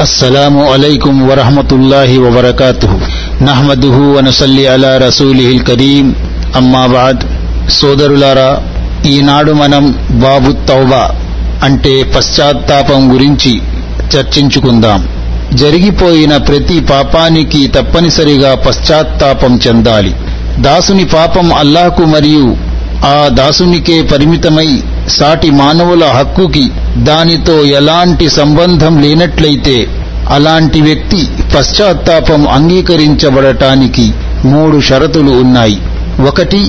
السلام عليكم ورحمة الله وبركاته نحمده ونصلي على رسوله الكريم అమ్మా బాద్ సోదరులారా ఈనాడు మనం బాబు తౌబా అంటే పశ్చాత్తాపం గురించి చర్చించుకుందాం జరిగిపోయిన ప్రతి పాపానికి తప్పనిసరిగా పశ్చాత్తాపం చెందాలి దాసుని పాపం అల్లాహకు మరియు ఆ దాసునికే పరిమితమై సాటి మానవుల హక్కుకి దానితో ఎలాంటి సంబంధం లేనట్లయితే అలాంటి వ్యక్తి పశ్చాత్తాపం అంగీకరించబడటానికి మూడు షరతులు ఉన్నాయి. ఒకటి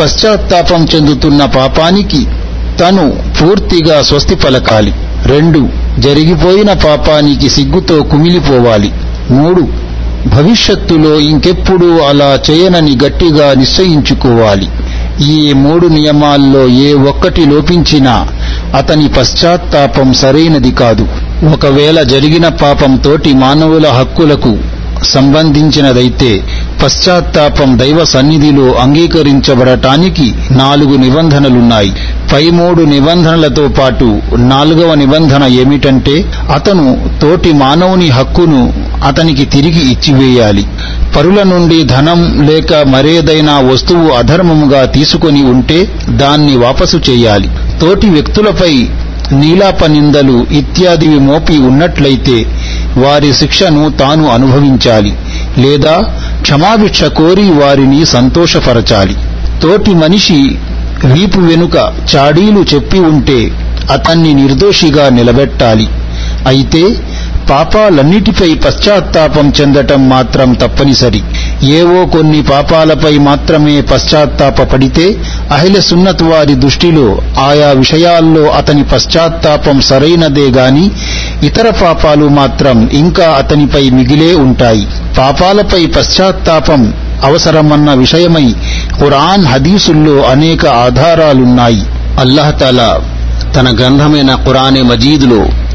పశ్చాత్తాపం చెందుతున్న పాపానికి తను పూర్తిగా స్వస్తి పలకాలి. రెండు జరిగిపోయిన పాపానికి సిగ్గుతో కుమిలిపోవాలి. మూడు భవిష్యత్తులో ఇంకెప్పుడూ అలా చేయనని గట్టిగా నిశ్చయించుకోవాలి. ఈ మూడు నియమాల్లో ఏ ఒక్కటి లోపించినా అతని పశ్చాత్తాపం సరైనది కాదు. ఒకవేళ జరిగిన పాపం తోటి మానవుల హక్కులకు సంబంధించినదైతే పశ్చాత్తాపం దైవ సన్నిధిలో అంగీకరించబడటానికి నాలుగు నిబంధనలున్నాయి. పై మూడు నిబంధనలతో పాటు నాలుగవ నిబంధన ఏమిటంటే అతను తోటి మానవుని హక్కును అతనికి తిరిగి ఇచ్చివేయాలి. పరుల నుండి ధనం లేక మరేదైనా వస్తువు అధర్మముగా తీసుకొని ఉంటే దాన్ని వాపసు చేయాలి. తోటి వ్యక్తులపై నీలాప నిందలు ఇత్యాదివి మోపి ఉన్నట్లయితే వారి శిక్షను తాను అనుభవించాలి లేదా క్షమాభిక్ష కోరి వారిని సంతోషపరచాలి. తోటి మనిషి వీపు వెనుక చాడీలు చెప్పి ఉంటే అతన్ని నిర్దోషిగా నిలబెట్టాలి. అయితే పాపాలన్నిటిపై పశ్చాత్తాపం చెందటం మాత్రం తప్పనిసరి. ఏవో కొన్ని పాపాలపై మాత్రమే పశ్చాత్తాపడితే అహిల సున్నత్ వారి దృష్టిలో ఆయా విషయాల్లో అతని పశ్చాత్తాపం సరైనదే గాని ఇతర పాపాలు మాత్రం ఇంకా అతనిపై మిగిలే ఉంటాయి. పాపాలపై పశ్చాత్తాపం అవసరమన్న విషయమై ఖురాన్ హదీసుల్లో అనేక ఆధారాలున్నాయి. అల్లహతల తన గ్రంథమైన ఖురానే మజీదులో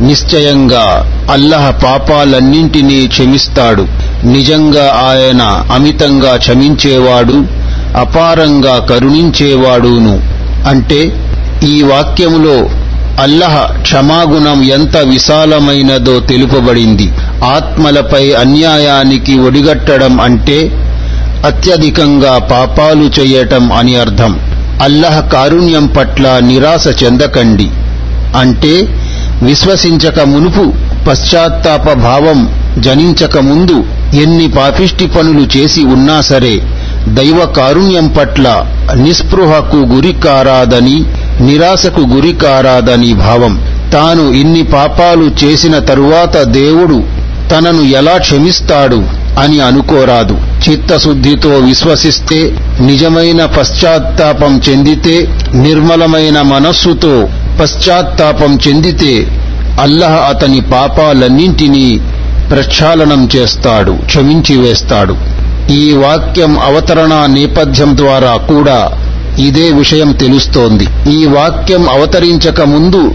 నిశ్చయంగా అల్లహ పాపాలన్నింటినీ క్షమిస్తాడు. నిజంగా ఆయన అమితంగా క్షమించేవాడు అపారంగా కరుణించేవాడును. అంటే ఈ వాక్యములో అల్లహ క్షమాగుణం ఎంత విశాలమైనదో తెలుపబడింది. ఆత్మలపై అన్యాయానికి ఒడిగట్టడం అంటే అత్యధికంగా పాపాలు చేయటం అని అర్థం. అల్లహ కారుణ్యం పట్ల నిరాశ చెందకండి. అంటే విశ్వసించక మునుపు పశ్చాత్తాప భావం జనించక ముందు ఎన్ని పాపిష్టి పనులు చేసి ఉన్నా సరే దైవ కారుణ్యం పట్ల నిస్పృహకు గురికారాదని నిరాశకు గురికారాదని భావం. తాను ఇన్ని పాపాలు చేసిన తరువాత దేవుడు తనను ఎలా క్షమిస్తాడు అని అనుకోరాదు. చిత్తశుద్ధితో విశ్వసిస్తే నిజమైన పశ్చాత్తాపం చెందితే నిర్మలమైన మనస్సుతో పశ్చాత్తాపం చెందితే అల్లహ అతని పాపాలన్నింటినీ ప్రక్షాళనం చేస్తాడు క్షమించి వేస్తాడు. ఈ వాక్యం అవతరణ నేపథ్యం ద్వారా కూడా ఇదే విషయం తెలుస్తోంది. ఈ వాక్యం అవతరించక ముందు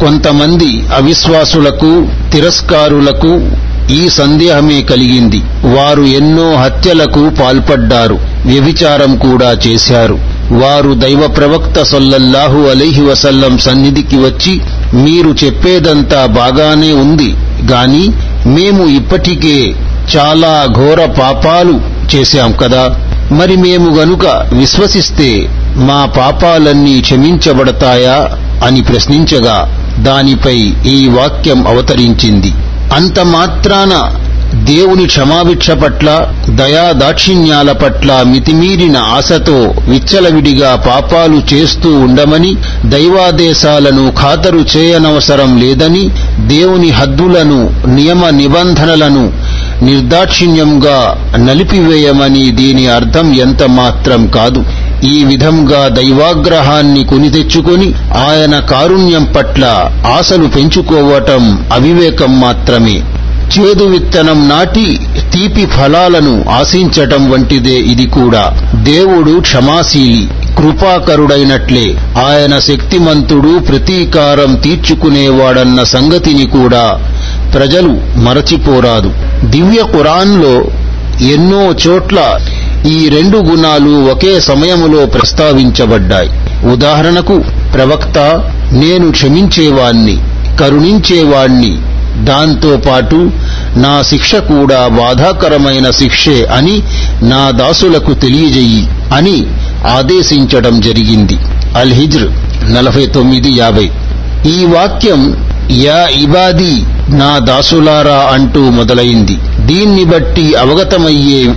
కొంతమంది అవిశ్వాసులకు తిరస్కారులకు ఈ సందేహమే కలిగింది. వారు ఎన్నో హత్యలకు పాల్పడ్డారు. వ్యభిచారం కూడా చేశారు. వారు దైవ ప్రవక్త సొల్లల్లాహు అలైహి వసల్లం సన్నిధికి వచ్చి మీరు చెప్పేదంతా బాగానే ఉంది గాని మేము ఇప్పటికే చాలా ఘోర పాపాలు చేశాం కదా. మరి మేము గనుక విశ్వసిస్తే మా పాపాలన్నీ క్షమించబడతాయా? అని ప్రశ్నించగా దానిపై ఈ వాక్యం అవతరించింది. అంత మాత్రాన దేవుని క్షమాభిక్ష పట్ల దయా దాక్షిణ్యాల పట్ల మితిమీరిన ఆశతో విచ్చలవిడిగా పాపాలు చేస్తూ ఉండమని దైవాదేశాలను ఖాతరు చేయనవసరం లేదని దేవుని హద్దులను నియమ నిబంధనలను నిర్దాక్షిణ్యంగా నలిపివేయమని దీని అర్థం ఎంత మాత్రం కాదు. ఈ విధంగా దైవాగ్రహాన్ని కొనితెచ్చుకొని ఆయన కారుణ్యం పట్ల ఆశలు పెంచుకోవటం అవివేకం మాత్రమే. చేదు విత్తనం నాటి తీపి ఫలాలను ఆశించటం వంటిదే ఇది కూడా. దేవుడు క్షమాశీలి కృపాకరుడైనట్లే. ఆయన శక్తిమంతుడు ప్రతీకారం తీర్చుకునేవాడన్న సంగతిని కూడా ప్రజలు మరచిపోరాదు. దివ్య ఖురాన్లో ఎన్నో చోట్ల ఈ రెండు గుణాలు ఒకే సమయములో ప్రస్తావించబడ్డాయి. ఉదాహరణకు ప్రవక్త నేను క్షమించేవాణ్ణి కరుణించేవాణ్ణి దాంతో పాటు నా శిక్ష కూడా బాధాకరమైన శిక్షే అని నా దాసులకు తెలియజెయ్యి అని ఆదేశించడం జరిగింది. అల్ హిజ్ర్ నలభై తొమ్మిది యాభై. ఈ వాక్యం యా ఇబాది నా దాసులారా అంటూ మొదలైంది. దీన్ని బట్టి అవగతమయ్యే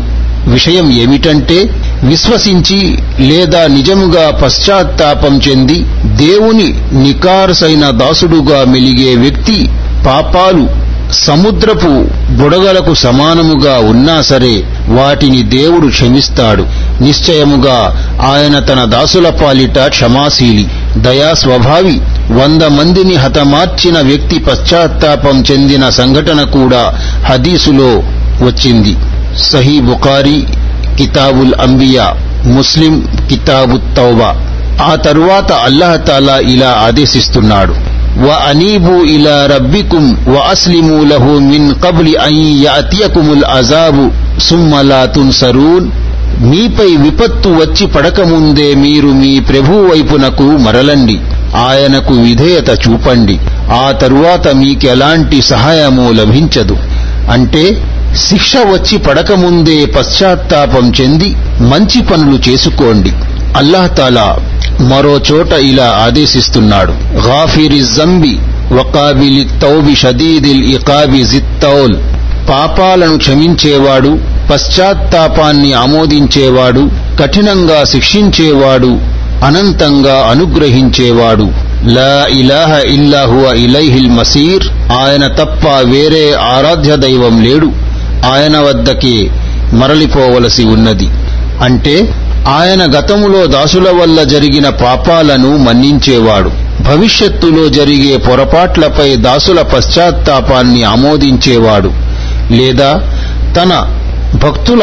విషయం ఏమిటంటే విశ్వసించి లేదా నిజముగా పశ్చాత్తాపం చెంది దేవుని నికార్సైన దాసుడుగా మెలిగే వ్యక్తి పాపాలు సముద్రపు బుడగలకు సమానముగా ఉన్నా సరే వాటిని దేవుడు క్షమిస్తాడు. నిశ్చయముగా ఆయన తన దాసుల పాలిట క్షమాశీలి దయా స్వభావి వంద మందిని హతమార్చిన వ్యక్తి పశ్చాత్తాపం చెందిన సంఘటన కూడా హదీసులో వచ్చింది. సహీ బుఖారీ కితాబుల్ అంబియా ముస్లిం కితాబుత్ తౌబా. ఆ తరువాత అల్లాహతాలా ఇలా ఆదేశిస్తున్నాడు. وأنيبوا إلى ربكم وأسلموا له من قبل أن يأتيكم العذاب ثم لا تنصرون మీపై విపత్తు వచ్చి పడకముందే మీరు మీ ప్రభు వైపునకు మరలండి ఆయనకు విధేయత చూపండి ఆ తరువాత మీకెలాంటి సహాయము లభించదు అంటే శిక్ష వచ్చి పడకముందే పశ్చాత్తాపం చెంది మంచి పనులు చేసుకోండి అల్లాహతాలా మరో చోట ఇలా ఆదేశిస్తున్నాడు. గాఫిరి జంబి వకాబిలి తౌబి షదీదిల్ ఇకాబి జిత్తౌల్. పాపాలను క్షమించేవాడు పశ్చాత్తాపాన్ని ఆమోదించేవాడు కఠినంగా శిక్షించేవాడు అనంతంగా అనుగ్రహించేవాడు. లా ఇలాహ ఇల్లాహువ ఇలైహిల్ మసీర్ ఆయన తప్ప వేరే ఆరాధ్య దైవం లేడు. ఆయన వద్దకే మరలిపోవలసి ఉన్నది. అంటే ఆయన గతములో దాసుల వల్ల జరిగిన పాపాలను మన్నించేవాడు. భవిష్యత్తులో జరిగే పొరపాట్లపై దాసుల పశ్చాత్తాపాన్ని ఆమోదించేవాడు. లేదా తన భక్తుల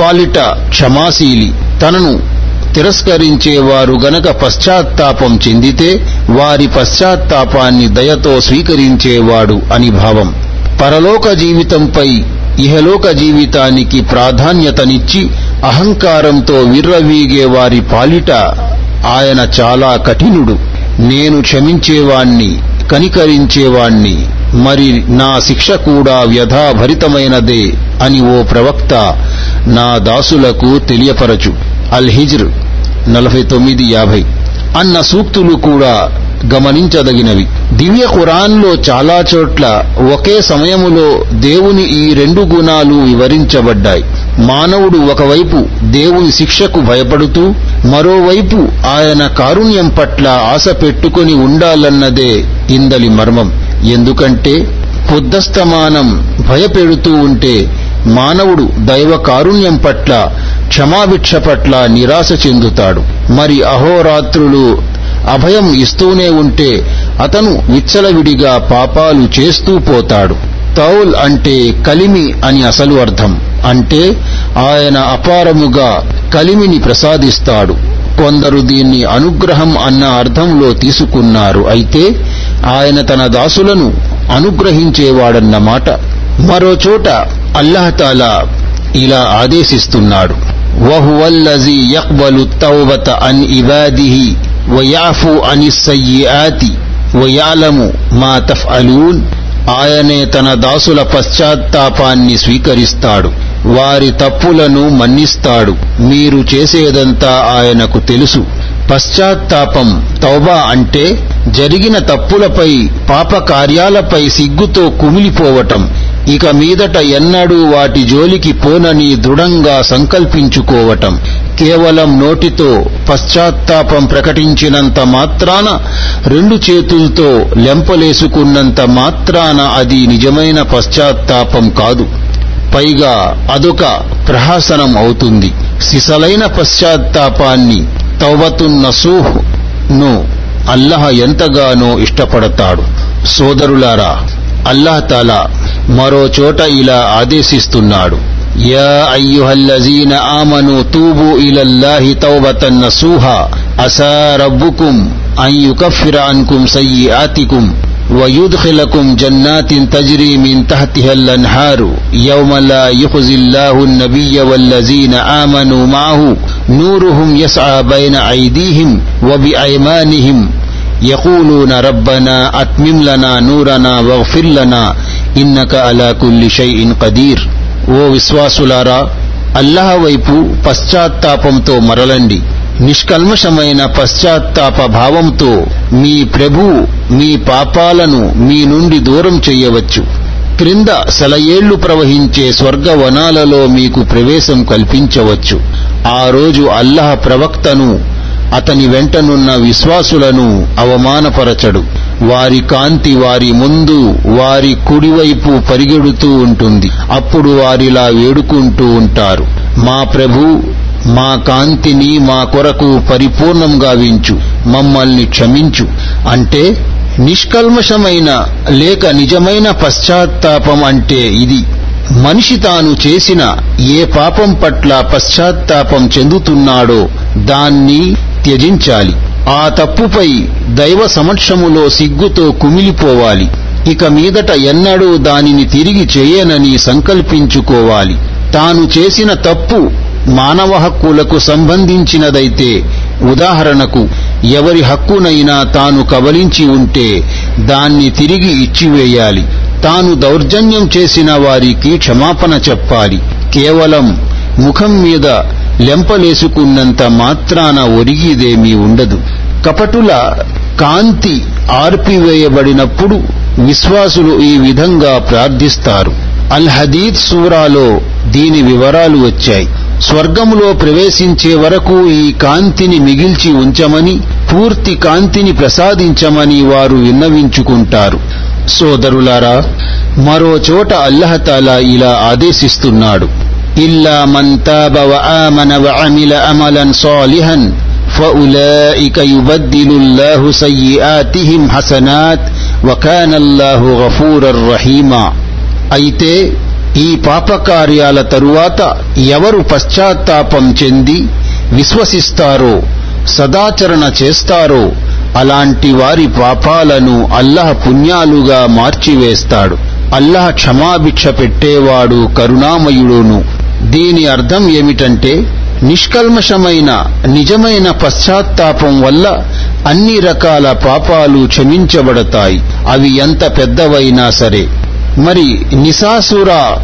పాలిట క్షమాశీలి తనను తిరస్కరించేవారు గనక పశ్చాత్తాపం చెందితే వారి పశ్చాత్తాపాన్ని దయతో స్వీకరించేవాడు అని భావం. పరలోక జీవితంపై ఇహలోక జీవితానికి ప్రాధాన్యతనిచ్చి అహంకారంతో విర్రవీగే వారి పాలిట ఆయన చాలా కఠినుడు. నేను క్షమించేవాణ్ణి కనికరించేవాణ్ణి మరి నా శిక్ష కూడా వ్యధాభరితమైనదే అని ఓ ప్రవక్త నా దాసులకు తెలియపరచు. అల్ హిజ్ర్ నలభై తొమ్మిది యాభై. అన్న సూక్తులు కూడా గమనించదగినవి. దివ్య ఖురాన్లో చాలా చోట్ల ఒకే సమయములో దేవుని ఈ రెండు గుణాలు వివరించబడ్డాయి. మానవుడు ఒకవైపు దేవుని శిక్షకు భయపడుతూ మరోవైపు ఆయన కారుణ్యం పట్ల ఆశ పెట్టుకుని ఉండాలన్నదే ఇందలి మర్మం. ఎందుకంటే పొద్దస్తమానం భయపెడుతూ ఉంటే మానవుడు దైవ కారుణ్యం పట్ల క్షమాభిక్ష పట్ల నిరాశ చెందుతాడు. మరి అహోరాత్రులు అభయం ఇస్తూనే ఉంటే అతను విచ్చలవిడిగా పాపాలు చేస్తూ పోతాడు. తౌల్ అంటే కలిమి అని అసలు అర్థం. అంటే ఆయన అపారముగా కలిమిని ప్రసాదిస్తాడు. కొందరు దీన్ని అనుగ్రహం అన్న అర్థంలో తీసుకున్నారు. అయితే ఆయన తన దాసులను అనుగ్రహించేవాడన్నమాట మరోచోట అల్లాహతాలా ఇలా ఆదేశిస్తున్నాడు. వహువల్లజీ యక్బలు తౌబత అన్ ఇబాదిహి వయాఫు అని సయ్యాతి వయాలము మా తఫ్అలూన్ ఆయనే తన దాసుల పశ్చాత్తాపాన్ని స్వీకరిస్తాడు. వారి తప్పులను మన్నిస్తాడు. మీరు చేసేదంతా ఆయనకు తెలుసు. పశ్చాత్తాపం తౌబా అంటే జరిగిన తప్పులపై పాపకార్యాలపై సిగ్గుతో కుమిలిపోవటం. ఇక మీదట ఎన్నడూ వాటి జోలికి పోనని దృఢంగా సంకల్పించుకోవటం. కేవలం నోటితో పశ్చాత్తాపం ప్రకటించినంత మాత్రాన రెండు చేతులతో లెంపలేసుకున్నంత మాత్రాన అది నిజమైన పశ్చాత్తాపం కాదు. పైగా అదొక ప్రహాసనం అవుతుంది. సిసలైన పశ్చాత్తాపాన్ని తౌబతున్ను అల్లహ ఎంతగానో ఇష్టపడతాడు. సోదరులారా అల్లాహ్ తాలా మరో చోట ఇలా ఆదేశిస్తున్నాడు. يا أيها الذين آمنوا توبوا إلى الله توبة نصوحا. أسى ربكم أن يكفر عنكم سيئاتكم ويدخلكم جنات تجري من تحتها الأنهار. يوم لا يخزي الله النبي والذين آمنوا معه. نورهم يسعى بين أيديهم وبأيمانهم. يقولون ربنا أتمم لنا نورنا واغفر لنا إنك على كل شيء قدير. ఓ విశ్వాసులారా అల్లహ వైపు పశ్చాత్తాపంతో మరలండి. నిష్కల్మషమైన పశ్చాత్తాప భావంతో మీ ప్రభు మీ పాపాలను మీ నుండి దూరం చెయ్యవచ్చు క్రింద సెలయేళ్ళు ప్రవహించే స్వర్గవనాలలో మీకు ప్రవేశం కల్పించవచ్చు. ఆ రోజు అల్లహ ప్రవక్తను అతని వెంటనున్న విశ్వాసులను అవమానపరచడు. వారి కాంతి వారి ముందు వారి కుడివైపు పరిగెడుతూ ఉంటుంది. అప్పుడు వారిలా వేడుకుంటూ ఉంటారు. మా ప్రభు మా కాంతిని మా కొరకు పరిపూర్ణం గావించు మమ్మల్ని క్షమించు. అంటే నిష్కల్మషమైన లేక నిజమైన పశ్చాత్తాపం అంటే ఇది. మనిషి తాను చేసిన ఏ పాపం పట్ల పశ్చాత్తాపం చెందుతున్నాడో దాన్ని త్యజించాలి. ఆ తప్పుపై దైవ సమక్షములో సిగ్గుతో కుమిలిపోవాలి. ఇక మీదట ఎన్నడూ దానిని తిరిగి చేయనని సంకల్పించుకోవాలి. తాను చేసిన తప్పు మానవ హక్కులకు సంబంధించినదైతే ఉదాహరణకు ఎవరి హక్కునైనా తాను కబలించి ఉంటే దాన్ని తిరిగి ఇచ్చివేయాలి. తాను దౌర్జన్యం చేసిన వారికి క్షమాపణ చెప్పాలి. కేవలం ముఖం మీద లెంపలేసుకున్నంత మాత్రాన ఒరిగిదేమీ ఉండదు. కపటుల కాంతి ఆర్పివేయబడినప్పుడు విశ్వాసులు ఈ విధంగా ప్రార్థిస్తారు. అల్ హదీద్ సూరాలో దీని వివరాలు వచ్చాయి. స్వర్గములో ప్రవేశించే వరకు ఈ కాంతిని మిగిల్చి ఉంచమని పూర్తి కాంతిని ప్రసాదించమని వారు విన్నవించుకుంటారు. సోదరులారా మరో చోట అల్లహతాలా ఇలా ఆదేశిస్తున్నాడు. ఇల్లా మన్ తాబ వఆమన అమిల అమలన్ సాలిహన్ فأولئك يبدل الله سيئاتهم حسنات وكان الله غفورا رحيما అయితే ఈ పాపకార్యాల తరువాత ఎవరు పశ్చాత్తాపం చెంది విశ్వసిస్తారో సదాచరణ చేస్తారో అలాంటి వారి పాపాలను అల్లహ పుణ్యాలుగా మార్చివేస్తాడు అల్లహ క్షమాభిక్ష పెట్టేవాడు కరుణామయుడును దీని అర్థం ఏమిటంటే నిష్కల్మషమైన నిజమైన పశ్చాత్తాపం వల్ల అన్ని రకాల పాపాలు క్షమించబడతాయి. అవి ఎంత పెద్దవైనా సరే. మరి నిశాసుర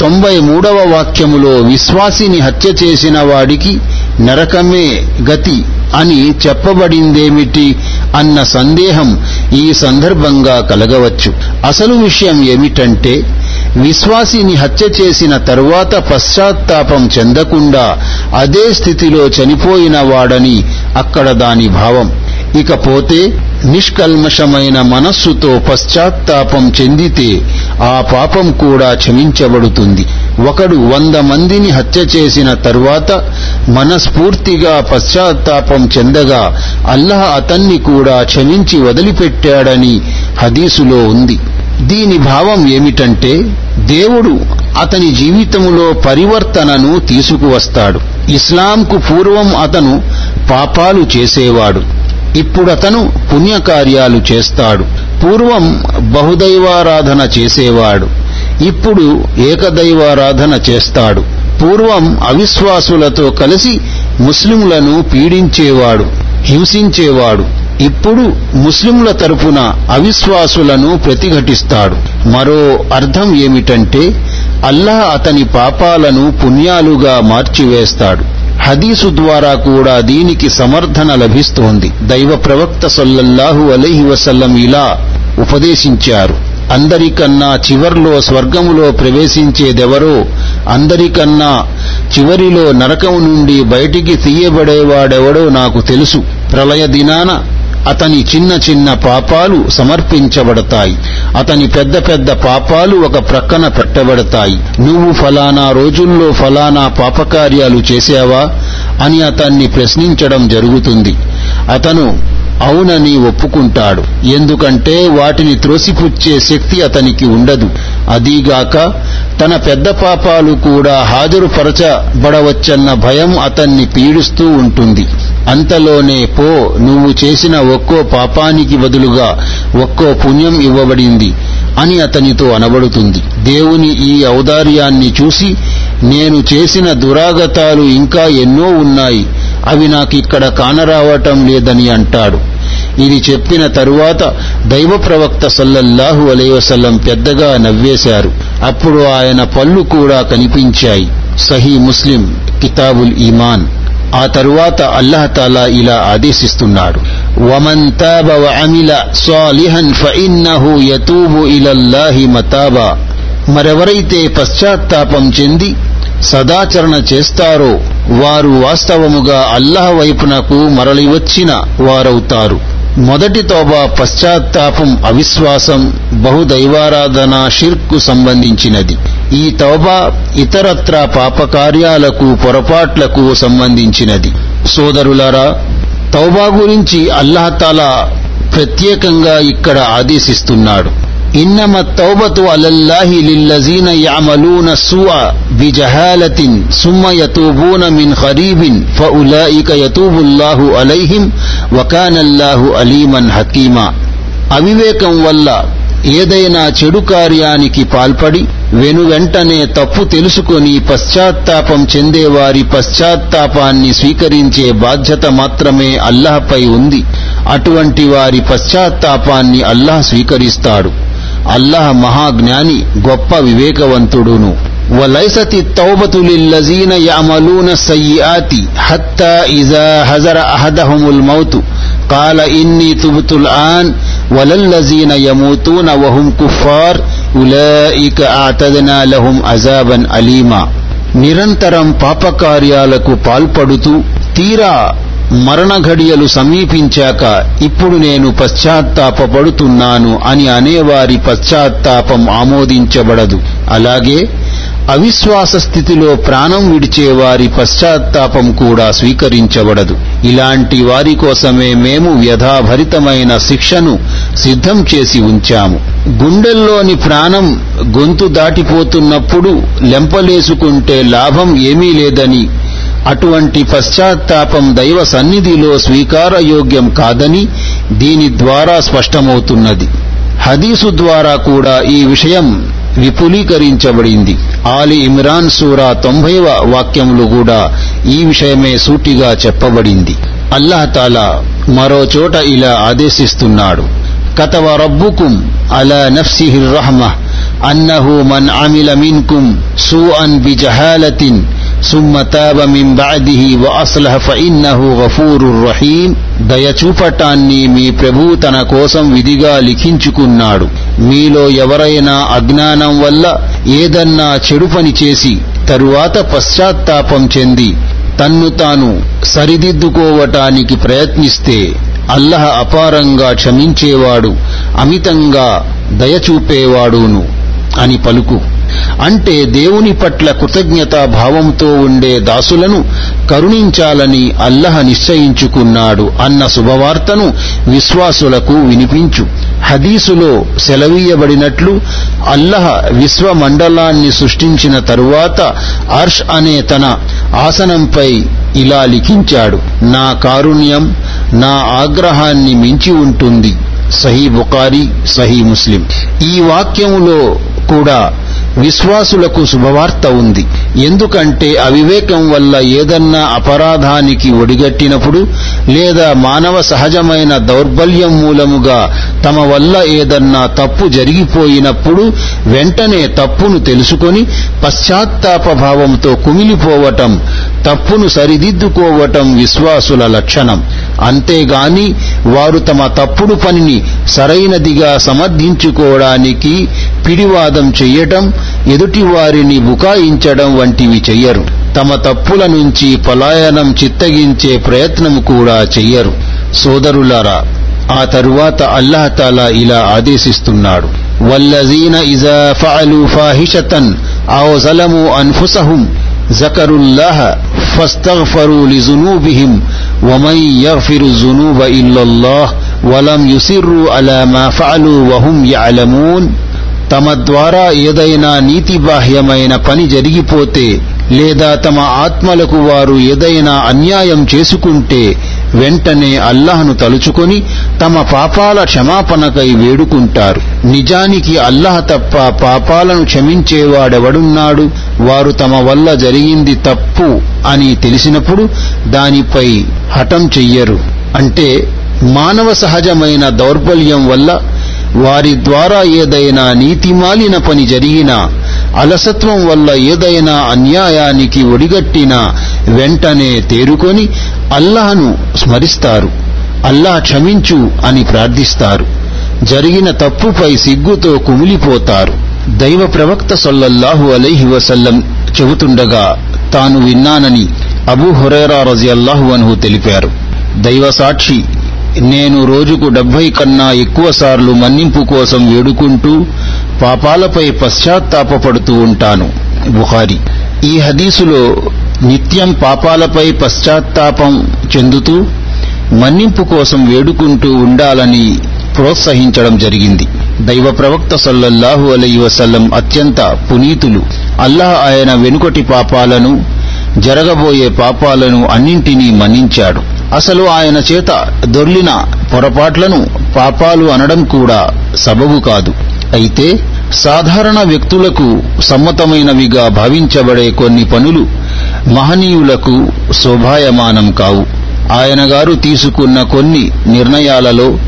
తొంభై మూడవ వాక్యములో విశ్వాసిని హత్య చేసిన వాడికి నరకమే గతి అని చెప్పబడిందేమిటి అన్న సందేహం ఈ సందర్భంగా కలగవచ్చు. అసలు విషయం ఏమిటంటే విశ్వాసిని హత్య చేసిన తరువాత పశ్చాత్తాపం చెందకుండా అదే స్థితిలో చనిపోయిన వాడని అక్కడ దాని భావం. ఇకపోతే నిష్కల్మషమైన మనస్సుతో పశ్చాత్తాపం చెందితే ఆ పాపం కూడా క్షమించబడుతుంది. ఒకడు వంద మందిని హత్య చేసిన తరువాత మనస్ఫూర్తిగా పశ్చాత్తాపం చెందగా అల్లహ అతన్ని కూడా క్షమించి వదిలిపెట్టాడని హదీసులో ఉంది. దీని భావం ఏమిటంటే దేవుడు అతని జీవితములో పరివర్తనను తీసుకువస్తాడు. ఇస్లాంకు పూర్వం అతను పాపాలు చేసేవాడు. ఇప్పుడతను పుణ్యకార్యాలు చేస్తాడు. పూర్వం బహుదైవారాధన చేసేవాడు. ఇప్పుడు ఏకదైవారాధన చేస్తాడు. పూర్వం అవిశ్వాసులతో కలిసి ముస్లింలను పీడించేవాడు హింసించేవాడు. ఇప్పుడు ముస్లింల తరపున అవిశ్వాసులను ప్రతిఘటిస్తాడు. మరో అర్థం ఏమిటంటే అల్లాహ్ అతని పాపాలను పుణ్యాలుగా మార్చివేస్తాడు. హదీసు ద్వారా కూడా దీనికి సమర్థన లభిస్తోంది. దైవ ప్రవక్త సల్లల్లాహు అలైహి వసల్లం ఇలా ఉపదేశించారు. అందరికన్నా చివర్లో స్వర్గములో ప్రవేశించేదెవరో అందరికన్నా చివరిలో నరకం నుండి బయటికి తీయబడేవాడెవడో నాకు తెలుసు. ప్రళయ దినాన అతని చిన్న చిన్న పాపాలు సమర్పించబడతాయి. అతని పెద్ద పెద్ద పాపాలు ఒక ప్రక్కన పెట్టబడతాయి. నువ్వు ఫలానా రోజుల్లో ఫలానా పాపకార్యాలు చేశావా? అని అతన్ని ప్రశ్నించడం జరుగుతుంది. అతను అవునని ఒప్పుకుంటాడు. ఎందుకంటే వాటిని త్రోసిపుచ్చే శక్తి అతనికి ఉండదు. అదీగాక తన పెద్ద పాపాలు కూడా హాజరుపరచబడవచ్చన్న భయం అతన్ని పీడిస్తూ ఉంటుంది. అంతలోనే పో నువ్వు చేసిన ఒక్కో పాపానికి బదులుగా ఒక్కో పుణ్యం ఇవ్వబడింది అని అతనితో అనబడుతుంది. దేవుని ఈ ఔదార్యాన్ని చూసి నేను చేసిన దురాగతాలు ఇంకా ఎన్నో ఉన్నాయి. అవి నాకిక్కడ కానరావటం లేదని అంటాడు. ఇది చెప్పిన తరువాత దైవ ప్రవక్త సల్లల్లాహు అలైవసల్లం పెద్దగా నవ్వేశారు. అప్పుడు ఆయన పళ్ళు కూడా కనిపించాయి. సహీ ముస్లిం కితాబుల్ ఈమాన్. ఆ తరువాత అల్లహతాలా ఇలా ఆదేశిస్తున్నాడు. వమన్ తాబ వఅమిల సాలిహన్ ఫఇన్నహు యతూబు ఇలల్లాహి మతాబా. మరెవరైతే పశ్చాత్తాపం చెంది సదాచరణ చేస్తారో వారు వాస్తవముగా అల్లహ వైపునకు మరలివచ్చిన వారవుతారు. మొదటి తోబా పశ్చాత్తాపం అవిశ్వాసం బహుదైవారాధన షిర్కు సంబంధించినది. ఈ తౌబా ఇతరత్ర పాపకార్యాలకు పొరపాట్లకు సంబంధించినది. సోదరులారా తౌబా గురించి అల్లాహతాలా ప్రత్యేకంగా ఇక్కడ ఆదేశిస్తున్నాడు. إنما التوبة على الله للذين يعملون السوء بجهالة ثم يتوبون من قريب فأولئك يتوب الله عليهم وكان الله عليما حكيما అవివేకం వల్ల ఏదైనా చెడు కార్యానికి పాల్పడి వెనువెంటనే తప్పు తెలుసుకొని పశ్చాత్తాపం చెందేవారి పశ్చాత్తాపాన్ని స్వీకరించే బాధ్యత మాత్రమే అల్లహపై ఉంది అటువంటి వారి పశ్చాత్తాపాన్ని అల్లాహ్ స్వీకరిస్తాడు అల్లాహ్ మహాజ్ఞాని గొప్ప వివేకవంతుడును وليست التوبة للذين يعملون السيئات حتى إذا حزر أحدهم الموت قال إني تبت الآن وللذين يموتون وهم كفار أولئك أعتدنا لهم عذابا أليما నిరంతరం పాపకార్యాలకు పాల్పడుతూ తీరా మరణ ఘడియలు సమీపించాక ఇప్పుడు నేను పశ్చాత్తాపడుతున్నాను అని అనేవారి పశ్చాత్తాపం ఆమోదించబడదు. అలాగే అవిశ్వాస స్థితిలో ప్రాణం విడిచేవారి పశ్చాత్తాపం కూడా స్వీకరించబడదు. ఇలాంటి వారి కోసమే మేము వ్యధాభరితమైన శిక్షను సిద్ధం చేసి ఉంచాము. గుండెల్లోని ప్రాణం గొంతు దాటిపోతున్నప్పుడు లెంపలేసుకుంటే లాభం ఏమీ లేదని అటువంటి పశ్చాత్తాపం దైవ సన్నిధిలో స్వీకారయోగ్యం కాదని దీని ద్వారా స్పష్టమవుతున్నది. హదీసు ద్వారా కూడా ఈ విషయం విపులీకరించబడింది. ఆలి ఇమ్రాన్ సూరా తొంభైవ వాక్యములు కూడా ఈ విషయమే సూటిగా చెప్పబడింది. అల్లాహతాలా మరో చోట ఇలా ఆదేశిస్తున్నాడు. కతవ రబ్బుకుం అలా నఫ్సిహిర్ రహమ అన్నహు మన్ అమిల మిన్కుం సూఅన్ బిజహాలతిన్ సుమ్మ తాబ మిం బాదిహి వ అస్లహ ఫఇన్నహు గఫూరుర్ రహీం దయ చూపటాన్ని మీ ప్రభు తన కోసం విధిగా లిఖించుకున్నాడు. మీలో ఎవరైనా అజ్ఞానం వల్ల ఏదన్నా చెడు పని చేసి తరువాత పశ్చాత్తాపం చెంది తన్ను తాను సరిదిద్దుకోవటానికి ప్రయత్నిస్తే అల్లహ అపారంగా క్షమించేవాడు అమితంగా దయచూపేవాడును అని పలుకు. అంటే దేవుని పట్ల కృతజ్ఞతా భావంతో ఉండే దాసులను కరుణించాలని అల్లహ నిశ్చయించుకున్నాడు అన్న శుభవార్తను విశ్వాసులకు వినిపించు. హదీసులో సెలవీయబడినట్లు అల్లహ విశ్వమండలాన్ని సృష్టించిన తరువాత అర్ష్ అనే తన ఆసనంపై ఇలా లిఖించాడు నా కారుణ్యం నా ఆగ్రహాన్ని మించి ఉంటుంది. సహీ బుకారి సహీ ముస్లిం. ఈ వాక్యములో కూడా విశ్వాసులకు శుభవార్త ఉంది. ఎందుకంటే అవివేకం వల్ల ఏదన్నా అపరాధానికి ఒడిగట్టినప్పుడు లేదా మానవ సహజమైన దౌర్బల్యం మూలముగా తమ వల్ల ఏదన్నా తప్పు జరిగిపోయినప్పుడు వెంటనే తప్పును తెలుసుకొని పశ్చాత్తాపభావంతో కుమిలిపోవటం తప్పును సరిదిద్దుకోవటం విశ్వాసుల లక్షణం. అంతేగాని వారు తమ తప్పుడు పనిని సరైనదిగా సమర్థించుకోవడానికి పిడివాదం చెయ్యటం ఎదుటి వారిని బుకాయించడం వంటివి చెయ్యరు. తమ తప్పుల నుంచి పలాయనం చిత్తగించే ప్రయత్నం కూడా చెయ్యరు. సోదరులారా ఆ తరువాత అల్లాహతాలా ఇలా ఆదేశిస్తున్నాడు. వల్లజీన ఇజా ఫఅలు ఫాహిషతన్ ఔ జలము అన్ఫుసహుం ذكروا الله فاستغفروا لذنوبهم ومن يغفر الذنوب إلا الله ولم يسروا على ما فعلوا وهم يعلمون తమ ద్వారా ఏదైనా నీతిబాహ్యమైన పని జరిగిపోతే లేదా తమ ఆత్మలకు వారు ఏదైనా అన్యాయం చేసుకుంటే వెంటనే అల్లాహ్ను తలుచుకొని తమ పాపాల క్షమాపణకై వేడుకుంటారు. నిజానికి అల్లాహ్ తప్ప పాపాలను క్షమించేవాడెవడున్నాడు? వారు తమ వల్ల జరిగింది తప్పు అని తెలిసినప్పుడు దానిపై హఠం చెయ్యరు. అంటే మానవ సహజమైన దౌర్బల్యం వల్ల వారి ద్వారా ఏదైనా నీతిమాలిన పని జరిగినా అలసత్వం వల్ల ఏదైనా అన్యాయానికి ఒడిగట్టినా వెంటనే తేరుకొని అల్లాహను స్మరిస్తారు. అల్లాహ్ క్షమించు అని ప్రార్థిస్తారు. జరిగిన తప్పుపై సిగ్గుతో కుమిలిపోతారు. దైవ ప్రవక్త సొల్లల్లాహు అలైహి వసల్లం చెబుతుండగా తాను విన్నానని అబూ హురైరా రజియల్లాహు అన్హు తెలిపారు. దైవ సాక్షి నేను రోజుకు డెబ్బై కన్నా ఎక్కువ సార్లు మన్నింపు కోసం వేడుకుంటూ పాపాలపై పశ్చాత్తాపడుతూ ఉంటాను. బుహారి ఈ హదీసులో నిత్యం పాపాలపై పశ్చాత్తాపం చెందుతూ మన్నింపు కోసం వేడుకుంటూ ఉండాలని ప్రోత్సహించడం జరిగింది. దైవ ప్రవక్త సల్లల్లాహు అలై వసల్లం అత్యంత పునీతులు. అల్లాహ్ ఆయన వెనుకటి పాపాలను జరగబోయే పాపాలను అన్నింటినీ మన్నించాడు. అసలు ఆయన చేత దొర్లిన పొరపాట్లను పాపాలు అనడం కూడా సబబు కాదు. అయితే సాధారణ వ్యక్తులకు సమ్మతమైనవిగా భావించబడే కొన్ని పనులు మహనీయులకు శోభాయమానం కావు. ఆయన గారు తీసుకున్న కొన్ని నిర్ణయాలలో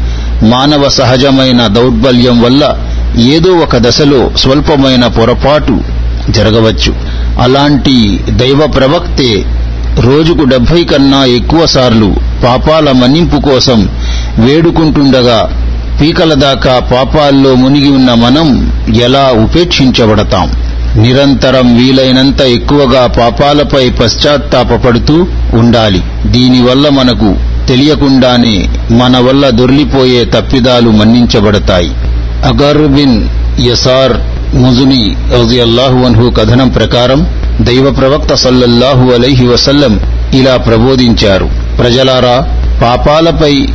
మానవ సహజమైన దౌర్బల్యం వల్ల ఏదో ఒక దశలో స్వల్పమైన పొరపాటు జరగవచ్చు. అలాంటి దైవ ప్రవక్తే రోజుకు డెబ్బై కన్నా ఎక్కువసార్లు పాపాల మన్నింపు కోసం వేడుకుంటుండగా పీకల దాకా పాపాల్లో మునిగి ఉన్న మనం ఎలా ఉపేక్షించబడతాం? నిరంతరం వీలైనంత ఎక్కువగా పాపాలపై పశ్చాత్తాపపడుతూ ఉండాలి. దీనివల్ల మనకు తెలియకుండానే మన వల్ల దొర్లిపోయే తప్పిదాలు మన్నించబడతాయి. అగర్ బిన్ యసార్ ముజుని రజియల్లాహు అన్హు కథనం ప్రకారం దైవ ప్రవక్త సల్లల్లాహు అలైహి వసల్లం ఇలా ప్రబోధించారు. ప్రజలారా పాపాలపై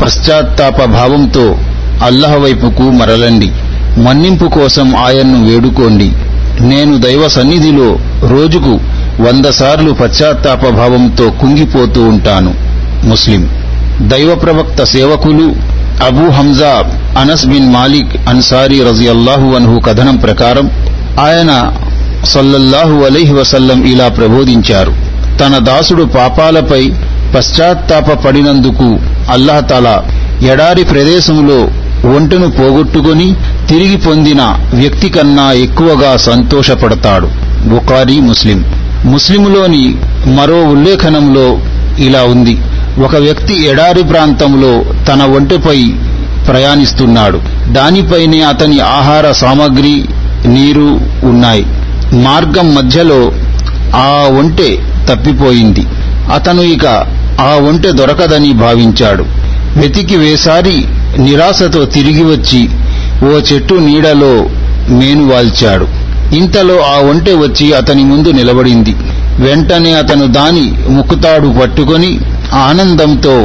పశ్చాత్తాప భావంతో అల్లహ వైపుకు మరలండి. మన్నింపు కోసం ఆయన్ను వేడుకోండి. నేను దైవ సన్నిధిలో రోజుకు వంద సార్లు పశ్చాత్తాప భావంతో కుంగిపోతూ ఉంటాను. ముస్లిం. దైవ ప్రవక్త సేవకులు Abu Hamza Anas bin Malik Ansari రజియల్లాహు అన్హు కథనం ప్రకారం ఆయన సల్లల్లాహు అలీహి వసల్లం ఇలా ప్రబోధించారు. తన దాసుడు పాపాలపై పశ్చాత్తాపడినందుకు అల్లాహతాలా ఎడారి ప్రదేశంలో ఒంటెను పోగొట్టుకొని తిరిగి పొందిన వ్యక్తి కన్నా ఎక్కువగా సంతోషపడతాడు. బుఖారీ ముస్లిం. ముస్లింలోని మరో ఉల్లేఖనంలో ఇలా ఉంది. ఒక వ్యక్తి ఎడారి ప్రాంతంలో తన ఒంటెపై ప్రయాణిస్తున్నాడు. దానిపైనే అతని ఆహార సామగ్రి నీరు ఉన్నాయి. మార్గం మధ్యలో ఆ ఒంటె తప్పిపోయింది. అతను ఇక ఆ ఒంటె దొరకదని భావించాడు. వెతికి వేసారి నిరాశతో తిరిగి వచ్చి ఓ చెట్టు నీడలో మేను వాల్చాడు. ఇంతలో ఆ ఒంటె వచ్చి అతని ముందు నిలబడింది. వెంటనే అతను దాని ముక్కుతాడు పట్టుకొని ఆనందంతో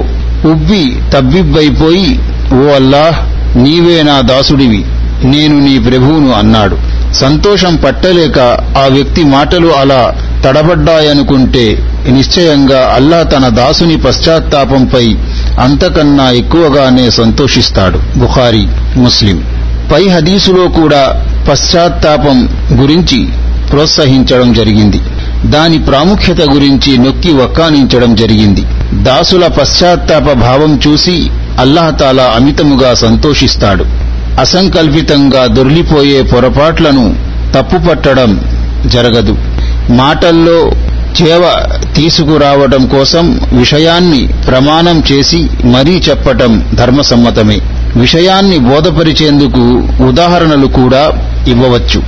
ఉబ్బి తబ్బిబ్బైపోయి ఓ అల్లాహ్ నీవే నా దాసుడివి. నేను నీ ప్రభువును అన్నాడు. సంతోషం పట్టలేక ఆ వ్యక్తి మాటలు అలా తడబడ్డాయనుకుంటే నిశ్చయంగా అల్లా తన దాసుని పశ్చాత్తాపంపై అంతకన్నా ఎక్కువగానే సంతోషిస్తాడు. బుఖారి ముస్లిం. పై హదీసులో కూడా పశ్చాత్తాపం గురించి ప్రోత్సహించడం జరిగింది. దాని ప్రాముఖ్యత గురించి నొక్కి వక్కానించడం జరిగింది. దాసుల పశ్చాత్తాప భావం చూసి అల్లాహతాలా అమితముగా సంతోషిస్తాడు. అసంకల్పితంగా దొర్లిపోయే పొరపాట్లను తప్పుపట్టడం జరగదు. మాటల్లో చేవ తీసుకురావటం కోసం విషయాన్ని ప్రమాణం చేసి మరీ చెప్పటం ధర్మసమ్మతమే. విషయాన్ని బోధపరిచేందుకు ఉదాహరణలు కూడా ఇవ్వవచ్చు.